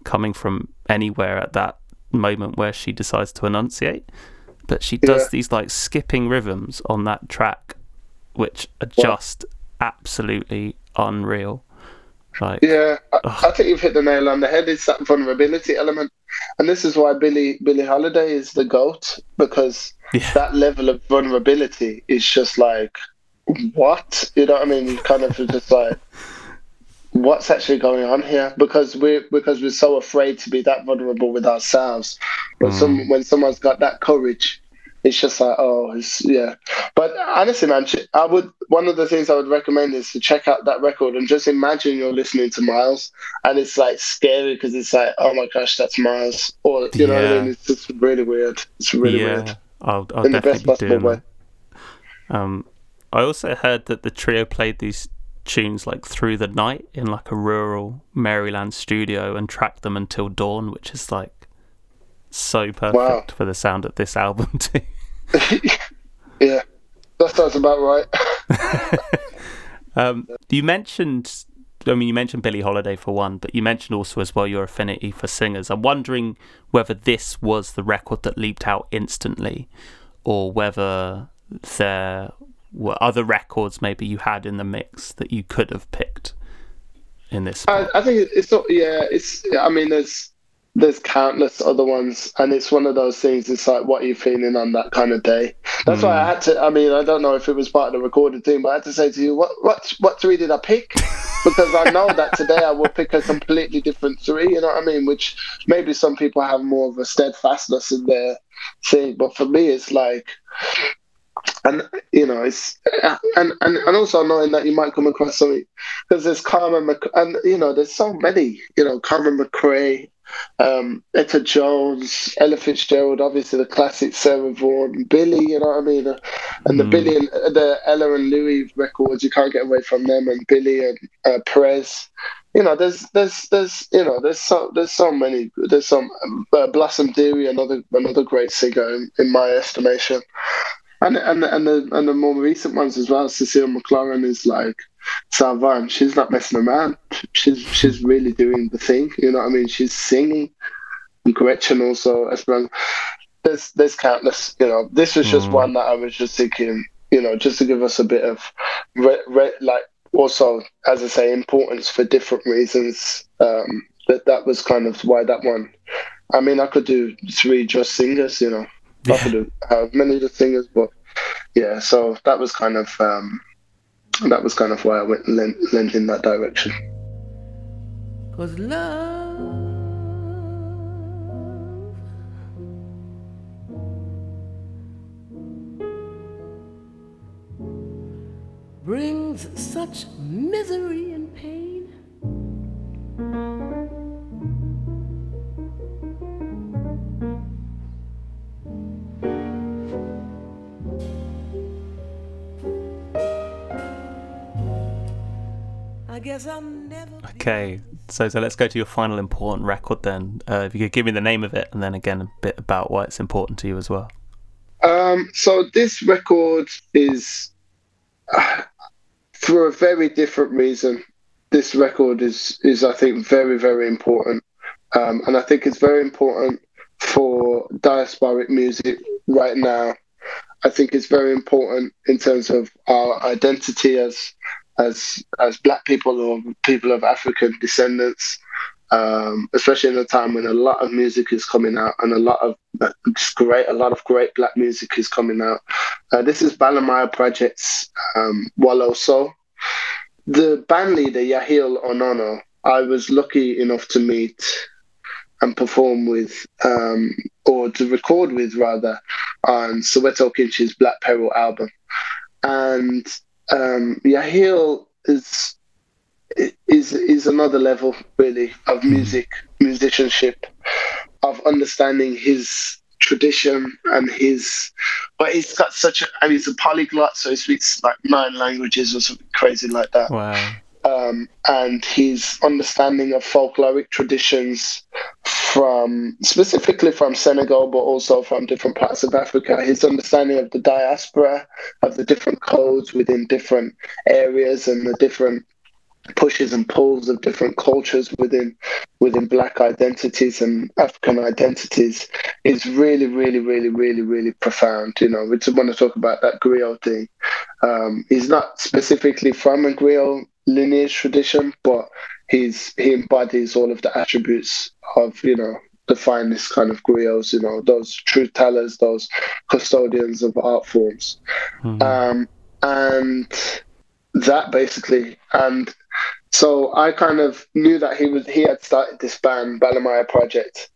coming from anywhere at that moment where she decides to enunciate but she does yeah. these like skipping rhythms on that track, which are just absolutely unreal. Like, yeah, I, I, think you've hit the nail on the head. It's that vulnerability element, and this is why Billie Billie Holiday is the goat because yeah. that level of vulnerability is just like what you know. what I mean, you kind of just like what's actually going on here? Because we're because we're so afraid to be that vulnerable with ourselves. But mm. some when someone's got that courage it's just like oh it's yeah. But honestly man i would one of the things i would recommend is to check out that record and just imagine you're listening to miles and it's like scary because it's like oh my gosh that's miles. Or you know what i mean? It's just really weird. It's really yeah. weird. I'll, I'll in the best possible way. um i also heard that the trio played these tunes like through the night in like a rural Maryland studio and tracked them until dawn, which is like so perfect wow. for the sound of this album too. yeah, that sounds about right. um, you mentioned, I mean, you mentioned Billie Holiday for one, but you mentioned also as well your affinity for singers. I'm wondering whether this was the record that leaped out instantly, or whether there were other records maybe you had in the mix that you could have picked in this? I, I, think it's not. Yeah, it's. I mean, there's there's countless other ones, and it's one of those things. It's like, what are you feeling on that kind of day? That's mm. why I hmm. had to. I mean, I don't know if it was part of the recorded thing, but I had to say to you, what what what three did I pick? Because I know that today I will pick a completely different three. You know what I mean? Which maybe some people have more of a steadfastness in their thing, but for me, it's like and you know it's and and, and also knowing that you might come across something because there's Carmen Mc, and you know there's so many you know Carmen McRae um, Etta Jones, Ella Fitzgerald, obviously the classic Sarah Vaughan, Billie, you know what I mean, and mm. the Billie and the Ella and Louis records, you can't get away from them, and Billie and uh, Prez. You know, there's there's there's you know there's so there's so many there's some uh, Blossom Dearie, another another great singer in, in my estimation, and and and the and the more recent ones as well. Cecile McLorin is like Salvant, she's not messing around. She's she's really doing the thing. You know what I mean? She's singing. And Gretchen also, Esperanza. There's there's countless. You know, this was just mm. one that I was just thinking. You know, just to give us a bit of, re, re, like, also as I say, importance for different reasons. Um, that that was kind of why that one. I mean, I could do three just singers. You know, yeah. I could do uh, many just singers, but yeah. So that was kind of. Um, that was kind of why I went lent, lent in that direction. Cause love brings such misery Okay, so so let's go to your final important record then. Uh, if you could give me the name of it, and then again a bit about why it's important to you as well. Um, so this record is, uh, for a very different reason. This record is is I think very very important, um, and I think it's very important for diasporic music right now. I think it's very important in terms of our identity as as as black people or people of African descendants, um, especially in a time when a lot of music is coming out and a lot of great, a lot of great black music is coming out. Uh, this is Balimaya Project's um, Wolo So. The band leader Yahael Onono, I was lucky enough to meet and perform with, um, or to record with rather, on Soweto Kinch's Black Peril album. And um, Yahael is is is another level really of music musicianship of understanding his tradition and his but he's got such a and he's a polyglot so he speaks like nine languages or something crazy like that. Wow. Um, and his understanding of folkloric traditions from specifically from Senegal, but also from different parts of Africa. His understanding of the diaspora, of the different codes within different areas, and the different pushes and pulls of different cultures within within black identities and African identities is really, really, really, really, really profound. You know, we just want to talk about that griot thing. Um, he's not specifically from a griot lineage tradition, but he's he embodies all of the attributes of you know the finest kind of griots, you know, those truth tellers, those custodians of art forms. Mm-hmm. Um, and that basically and so I kind of knew that he was he had started this band, Balimaya Project.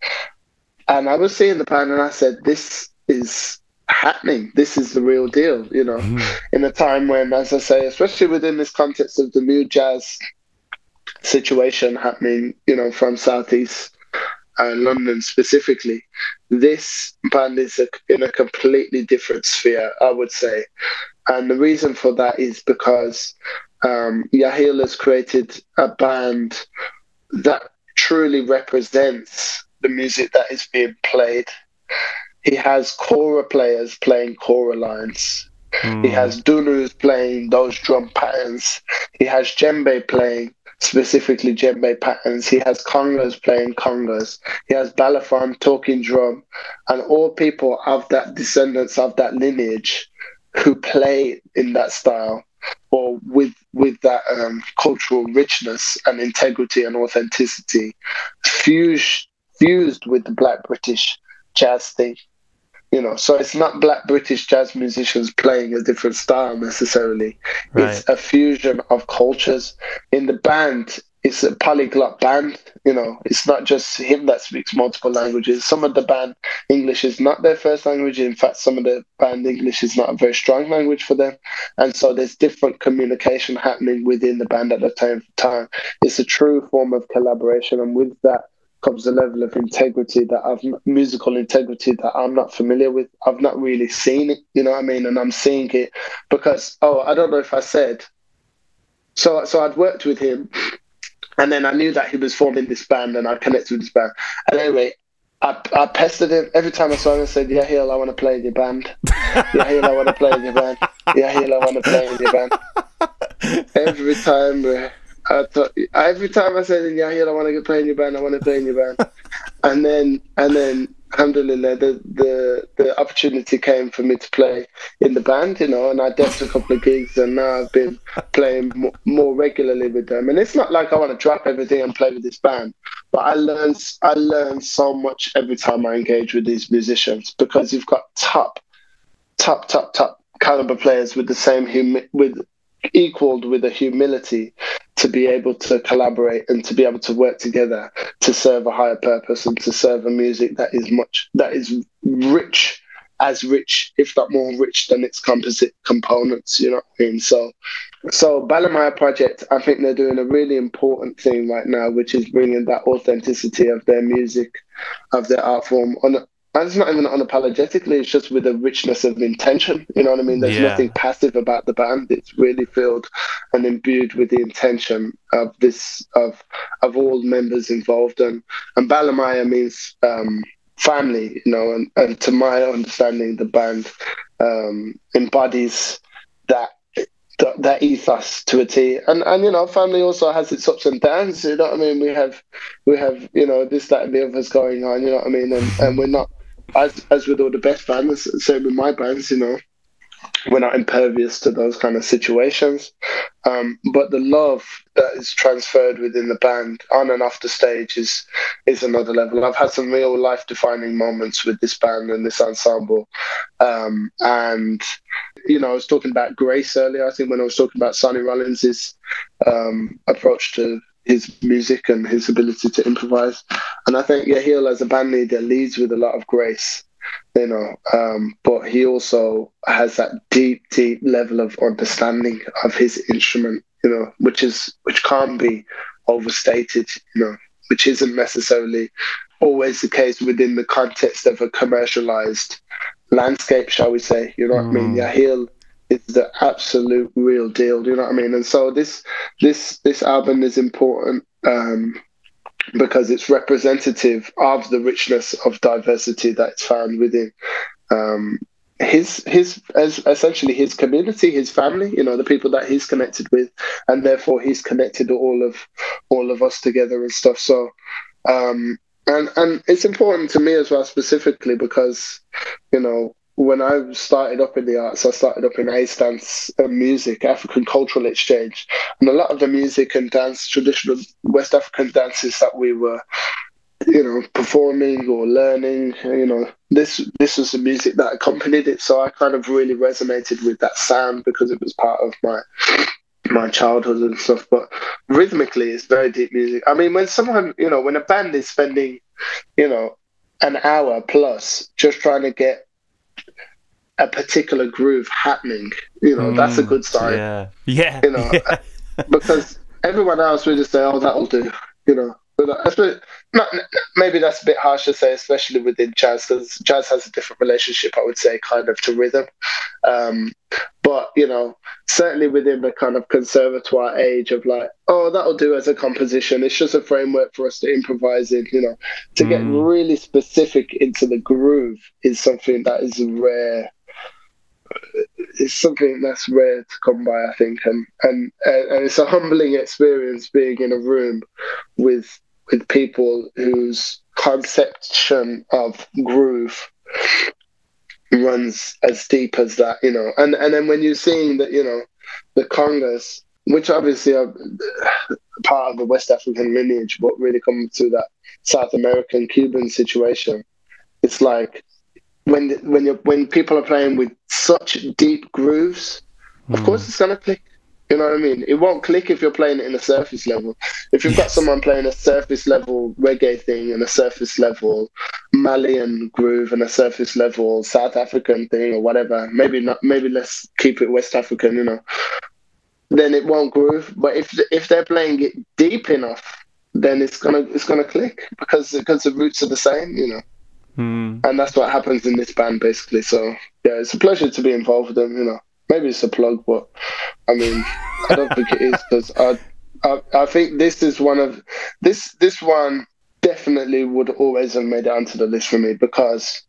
And I was seeing the band and I said, This is happening. This is the real deal, you know, mm. in a time when, as I say, especially within this context of the new jazz situation happening, you know, from Southeast uh, London specifically, this band is a, in a completely different sphere, I would say. And the reason for that is because um, Yahael has created a band that truly represents the music that is being played he has kora players playing kora lines. Mm. He hmm. has dunus playing those drum patterns. He has djembe playing specifically djembe patterns. He has congas playing congas. He has balafon talking drum, and all people of that descendants of that lineage who play in that style or with with that um, cultural richness and integrity and authenticity fuse fused with the Black British jazz thing. You know, so it's not Black British jazz musicians playing a different style necessarily. Right. It's a fusion of cultures. In the band, it's a polyglot band. You know, it's not just him that speaks multiple languages. Some of the band English is not their first language. In fact, some of the band English is not a very strong language for them, and so there's different communication happening within the band at the same time. It's a true form of collaboration, and with that comes a level of integrity that I've musical integrity that I'm not familiar with. I've not really seen it, you know what I mean? And I'm seeing it because oh, I don't know if I said. So so I'd worked with him and then I knew that he was forming this band and I connected with this band. And anyway, I, I pestered him every time I saw him. I said, "Yeah, Hill, I want to play in your band. Yeah, Hill, I want to play in your band. Yeah, Hill, I want to play in your band." Every time, uh, I thought, every time I said, "Yeah, I want to play in your band. I want to play in your band," and then and then alhamdulillah, the, the the opportunity came for me to play in the band, you know, and I did a couple of gigs, and now I've been playing more, more regularly with them. And it's not like I want to drop everything and play with this band, but I learn I learn so much every time I engage with these musicians because you've got top, top, top, top caliber players with the same humi- with equaled with the humility to be able to collaborate and to be able to work together to serve a higher purpose and to serve a music that is much that is rich as rich if not more rich than its composite components you know what i mean? So so Balimaya project i think they're doing a really important thing right now which is bringing that authenticity of their music of their art form on and it's not even unapologetically, it's just with a richness of intention. You know what I mean? There's Yeah. nothing passive about the band. It's really filled and imbued with the intention of this of of all members involved. And and Balimaya means um, family, you know, and, and to my understanding the band um, embodies that that, ethos to a T. And and you know, family also has its ups and downs. You know what I mean? We have we have you know this that and the others going on. You know what I mean? And and we're not as as with all the best bands. Same with my bands. You know, we're not impervious to those kind of situations. Um, but the love that is transferred within the band on and off the stage is is another level. I've had some real life defining moments with this band and this ensemble. Um, and you know, I was talking about Grace earlier. I think when I was talking about Sonny Rollins's um, approach to his music and his ability to improvise, and I think Yahael as a band leader leads with a lot of grace you know um, but he also has that deep deep level of understanding of his instrument you know which is which can't be overstated you know which isn't necessarily always the case within the context of a commercialized landscape shall we say you know what i mean Mm. Is the absolute real deal you know what i mean and so this this this album is important um because it's representative of the richness of diversity that's found within um, his his as essentially his community, his family, you know, the people that he's connected with, and therefore he's connected to all of all of us together and stuff. So, um, and and it's important to me as well specifically because, you know, when I started up in the arts, I started up in Ace Dance and Music, African Cultural Exchange. And a lot of the music and dance, traditional West African dances that we were, you know, performing or learning, you know, this this was the music that accompanied it. So I kind of really resonated with that sound because it was part of my my childhood and stuff. But rhythmically, it's very deep music. I mean, when someone, you know, when a band is spending, you know, an hour plus just trying to get a particular groove happening, you know, that's a Mm, good sign Yeah. Yeah. You know, yeah. because everyone else will just say, "Oh, that'll do," you know. But not, maybe that's a bit harsh to say, especially within jazz, because jazz has a different relationship, I would say, kind of to rhythm. Um, but you know, certainly within the kind of conservatoire age of like, oh, that'll do as a composition. It's just a framework for us to improvise in. You know, to get Mm. really specific into the groove is something that is rare it's something that's rare to come by, I think, and and and it's a humbling experience being in a room with with people whose conception of groove runs as deep as that, you know, and and then when you're seeing that, you know, the congas, which obviously are part of the West African lineage, but really come through that South American Cuban situation. It's like when when you're, when people are playing with such deep grooves, mm. of course it's gonna click. You know what I mean? It won't click if you're playing it in a surface level. If you've yes. got someone playing a surface level reggae thing and a surface level Malian groove and a surface level South African thing or whatever, maybe not. Maybe let's keep it West African. You know, then it won't groove. But if if they're playing it deep enough, then it's gonna it's gonna click because because the roots are the same. You know. Mm. And that's what happens in this band, basically. So yeah, it's a pleasure to be involved with them. You know, maybe it's a plug, but I mean, I don't think it is because I, I, I think this is one of this this one definitely would always have made it onto the list for me because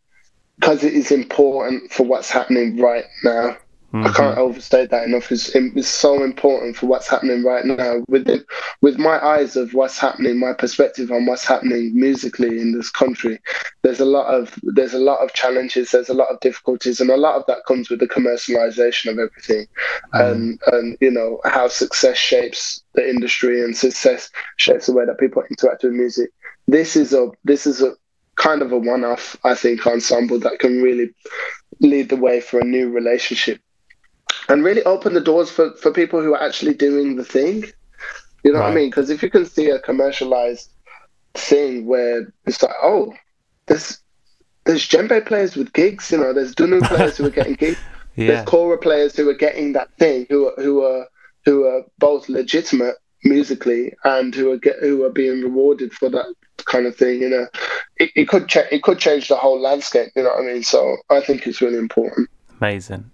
because it is important for what's happening right now. Mm-hmm. I can't overstate that enough. It's, it's so important for what's happening right now. With it, with my eyes of what's happening, my perspective on what's happening musically in this country, there's a lot of there's a lot of challenges. There's a lot of difficulties, and a lot of that comes with the commercialization of everything, mm-hmm. and and you know how success shapes the industry and success shapes the way that people interact with music. This is a this is a kind of a one-off, I think, ensemble that can really lead the way for a new relationship and really open the doors for, for people who are actually doing the thing. You know right. what I mean? Because if you can see a commercialized thing where it's like, oh, there's there's djembe players with gigs, you know, there's dunu players who are getting gigs, yeah. there's kora players who are getting that thing, who are who are who are both legitimate musically and who are get who are being rewarded for that kind of thing. You know, it, it could cha- it could change the whole landscape. You know what I mean? So I think it's really important. Amazing.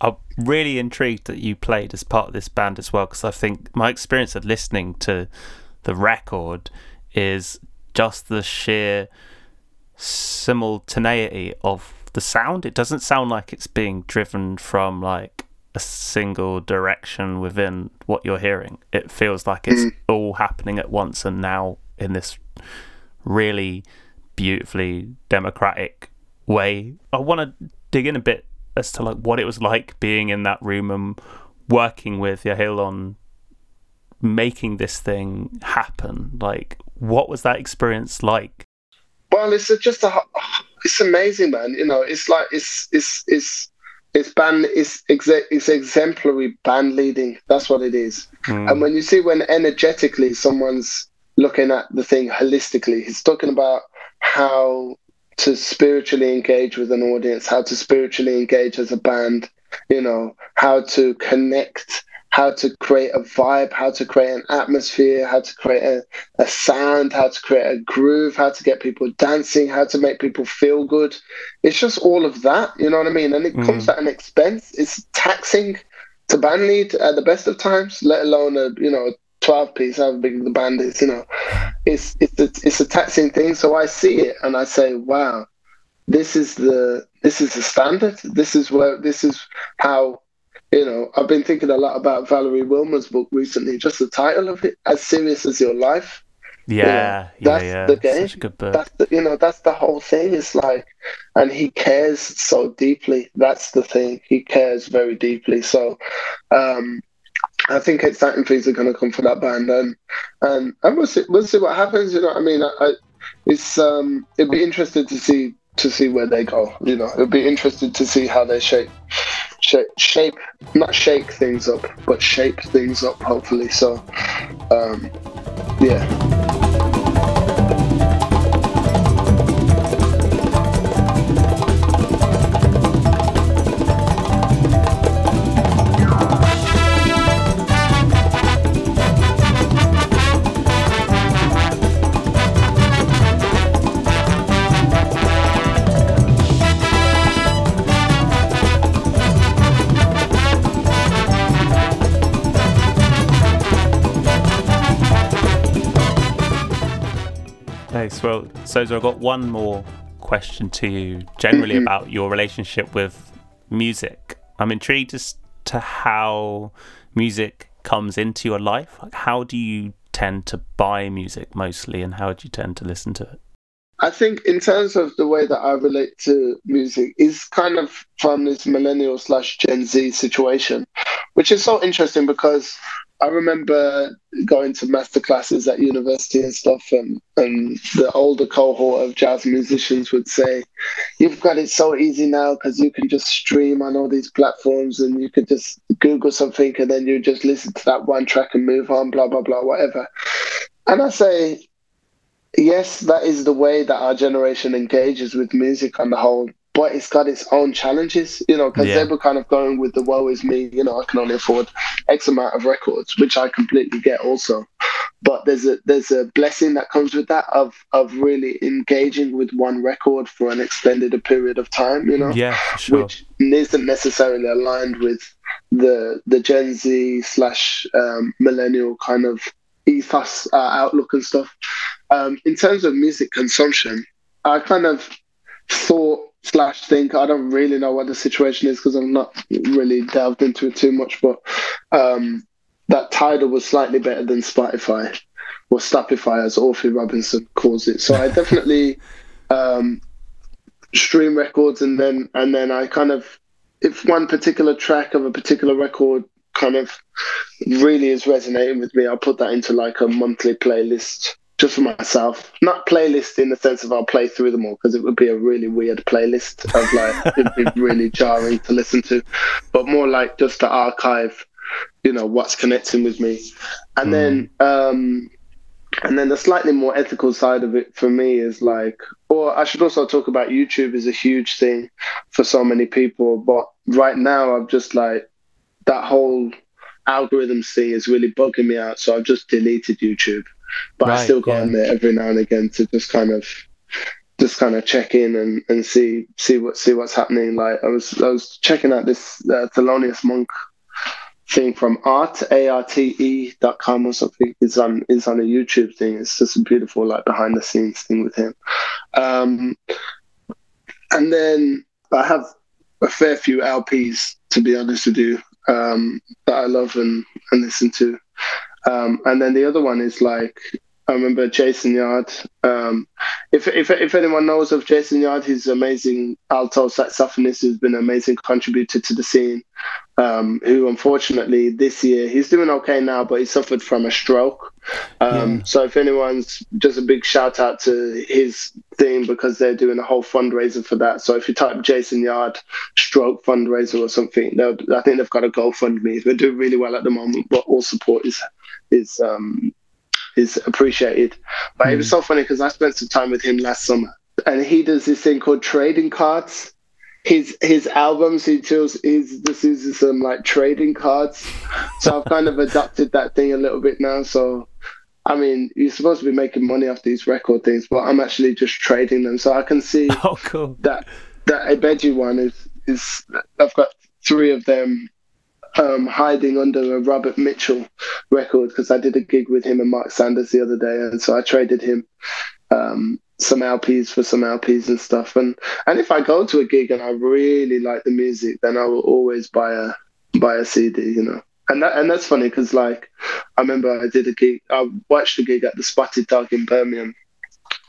I'm really intrigued that you played as part of this band as well because I think my experience of listening to the record is just the sheer simultaneity of the sound. It doesn't sound like it's being driven from like a single direction within what you're hearing. It feels like it's mm. all happening at once and now in this really beautifully democratic way. I want to dig in a bit as to like what it was like being in that room and working with Yahael on making this thing happen. Like, what was that experience like? Well, it's just a, it's amazing, man. You know, it's like it's it's it's it's band it's exe- it's exemplary band leading. That's what it is. Mm. And when you see when energetically someone's looking at the thing holistically, he's talking about how to spiritually engage with an audience, how to spiritually engage as a band, you know, how to connect, how to create a vibe, how to create an atmosphere, how to create a, a sound, how to create a groove, how to get people dancing, how to make people feel good. It's just all of that, you know what I mean? And it mm. comes at an expense. It's taxing to band lead at the best of times, let alone a, you know, 12 piece, how big the band is, you know, it's, it's, a, it's a taxing thing. So I see it and I say, wow, this is the, this is the standard. This is where, this is how, you know, I've been thinking a lot about Valerie Wilmer's book recently, just the title of it, As Serious as Your Life. Yeah, you know, that's yeah, yeah. the game. Such a good book. That's the, you know, that's the whole thing. It's like, and he cares so deeply. That's the thing. He cares very deeply. So, um, I think exciting things are going to come for that band, and and, and we'll see we'll see what happens. You know, what I mean, I, I, it's um, it'd be interesting to see to see where they go. You know, it'd be interesting to see how they shape shape shape not shake things up, but shape things up. Hopefully, so um, yeah. Well, Xhosa, I've got one more question to you generally mm-hmm. about your relationship with music. I'm intrigued as to how music comes into your life. Like, how do you tend to buy music mostly, and how do you tend to listen to it? I think, in terms of the way that I relate to music, is kind of from this millennial slash Gen Z situation, which is so interesting because I remember going to master classes at university and stuff, and, and the older cohort of jazz musicians would say, You've got it so easy now because you can just stream on all these platforms and you could just Google something and then you just listen to that one track and move on, blah, blah, blah, whatever. And I say, Yes, that is the way that our generation engages with music on the whole but it's got its own challenges, you know, because yeah. they were kind of going with the woe is me, you know, I can only afford X amount of records, which I completely get also. But there's a there's a blessing that comes with that of of really engaging with one record for an extended a period of time, you know, yeah, sure. which isn't necessarily aligned with the the Gen Z slash um, millennial kind of ethos uh, outlook and stuff. Um, in terms of music consumption, I kind of thought slash think. I don't really know what the situation is because I'm not really delved into it too much. But um, that title was slightly better than Spotify or Stopify, as Orphy Robinson calls it. So I definitely um, stream records, and then and then I kind of if one particular track of a particular record kind of really is resonating with me, I'll put that into like a monthly playlist just for myself. Not playlist in the sense of I'll play through them all because it would be a really weird playlist of like it'd be really jarring to listen to, but more like just to archive, you know, what's connecting with me, and mm. then um, and then the slightly more ethical side of it for me is like, or I should also talk about YouTube is a huge thing for so many people, but right now I'm just like that whole algorithm thing is really bugging me out, so I've just deleted YouTube but right, I still go yeah. on there every now and again to just kind of just kind of check in and, and see see what see what's happening. Like I was I was checking out this uh, Thelonious Monk thing from art a r t e dot com or something. It's on it's on a YouTube thing. It's just a beautiful like behind the scenes thing with him. Um, and then I have a fair few LPs to be honest with you um, that I love and, and listen to. Um, and then the other one is like I remember Jason Yarde. Um, if, if if anyone knows of Jason Yarde, he's an amazing alto saxophonist who's been an amazing contributor to the scene. Um, who unfortunately this year he's doing okay now, but he suffered from a stroke. Um, yeah. So if anyone's just a big shout out to his thing because they're doing a whole fundraiser for that. So if you type Jason Yarde stroke fundraiser or something, I think they've got a GoFundMe. They're doing really well at the moment, but all support is is um, is appreciated. But mm. it was hmm. so funny because I spent some time with him last summer, and he does this thing called trading cards. His his albums he chose he's just uses some like trading cards. So I've kind of adopted that thing a little bit now. So I mean, you're supposed to be making money off these record things, but I'm actually just trading them. So I can see oh, cool. that that Ibeji one is is I've got three of them um, hiding under a Robert Mitchell record because I did a gig with him and Mark Sanders the other day, and so I traded him um, some LPs for some LPs and stuff. And and if I go to a gig and I really like the music, then I will always buy a buy a CD, you know. And that and that's funny because like I remember I did a gig, I watched a gig at the Spotted Dog in Birmingham.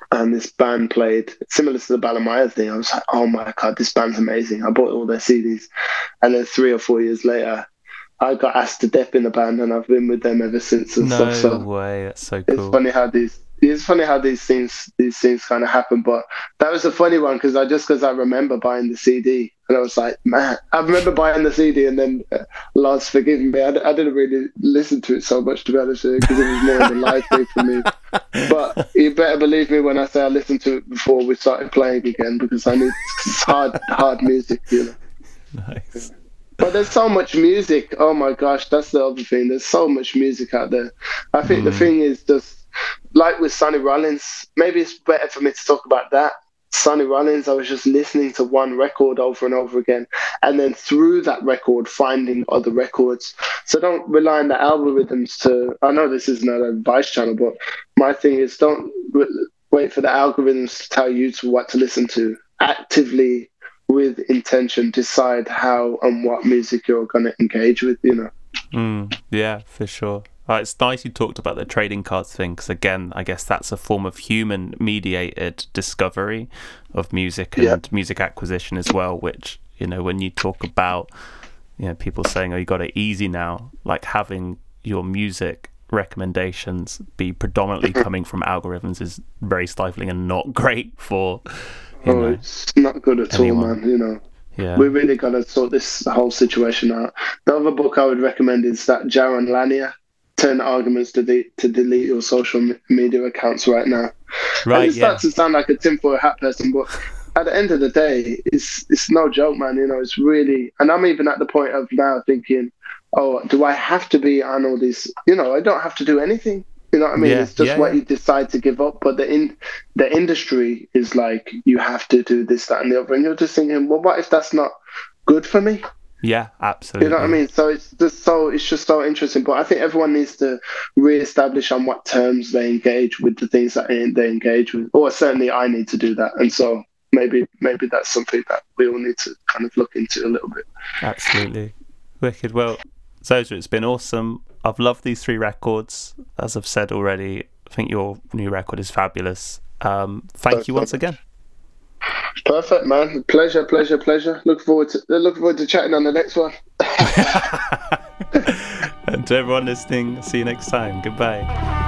And this band played similar to the Balimaya thing. I was like, "Oh my god, this band's amazing!" I bought all their CDs, and then three or four years later, I got asked to dip in the band, and I've been with them ever since and no stuff. So way, that's so cool. It's funny how these it's funny how these things these things kind of happen. But that was a funny one because I just because I remember buying the CD and I was like, man, I remember buying the CD and then uh, Lars forgive me, I, I didn't really listen to it so much to be honest because it was more of a live thing for me. But you better believe me when I say I listened to it before we started playing again because I need hard hard music, you know. Nice. But there's so much music. Oh my gosh, that's the other thing. There's so much music out there. I think mm. the thing is just like with Sonny Rollins, maybe it's better for me to talk about that. Sonny Rollins, I was just listening to one record over and over again, and then through that record, finding other records. So don't rely on the algorithms to. I know this is not a advice channel, but my thing is don't wait for the algorithms to tell you to what to listen to. Actively with intention decide how and what music you're going to engage with you know? Mm, yeah for sure. Uh, it's nice you talked about the trading cards thing because again i guess that's a form of human mediated discovery of music and yeah. music acquisition as well which you know when you talk about you know people saying oh you got it easy now like having your music recommendations be predominantly coming from algorithms is very stifling and not great for you oh, know, it's not good at anyone. all, man. You know, yeah we really got to sort this whole situation out. The other book I would recommend is that Jaron Lanier, 10 Arguments to, de- to Delete Your Social Me- Media Accounts Right Now. and right it yeah starts to sound like a tinfoil hat person, but at the end of the day, it's it's no joke, man. You know, it's really, and I'm even at the point of now thinking, oh, do I have to be on all these? You know, I don't have to do anything. You know what I mean? Yeah, it's just yeah, what yeah. you decide to give up. But the in the industry is like you have to do this, that, and the other, and you're just thinking, well, what if that's not good for me? yeah absolutely You know what I mean? So it's just so it's just so interesting. But I think everyone needs to reestablish on what terms they engage with the things that they they engage with. Or certainly I need to do that. And so maybe maybe that's something that we all need to kind of look into a little bit. Absolutely. Wicked. Well, Xhosa, it's been awesome. I've loved these three records. As I've said already, I think your new record is fabulous. Um, thank you once again. Perfect, man. Pleasure, pleasure, pleasure. Look forward to look forward to chatting on the next one. and to everyone listening, see you next time. Goodbye.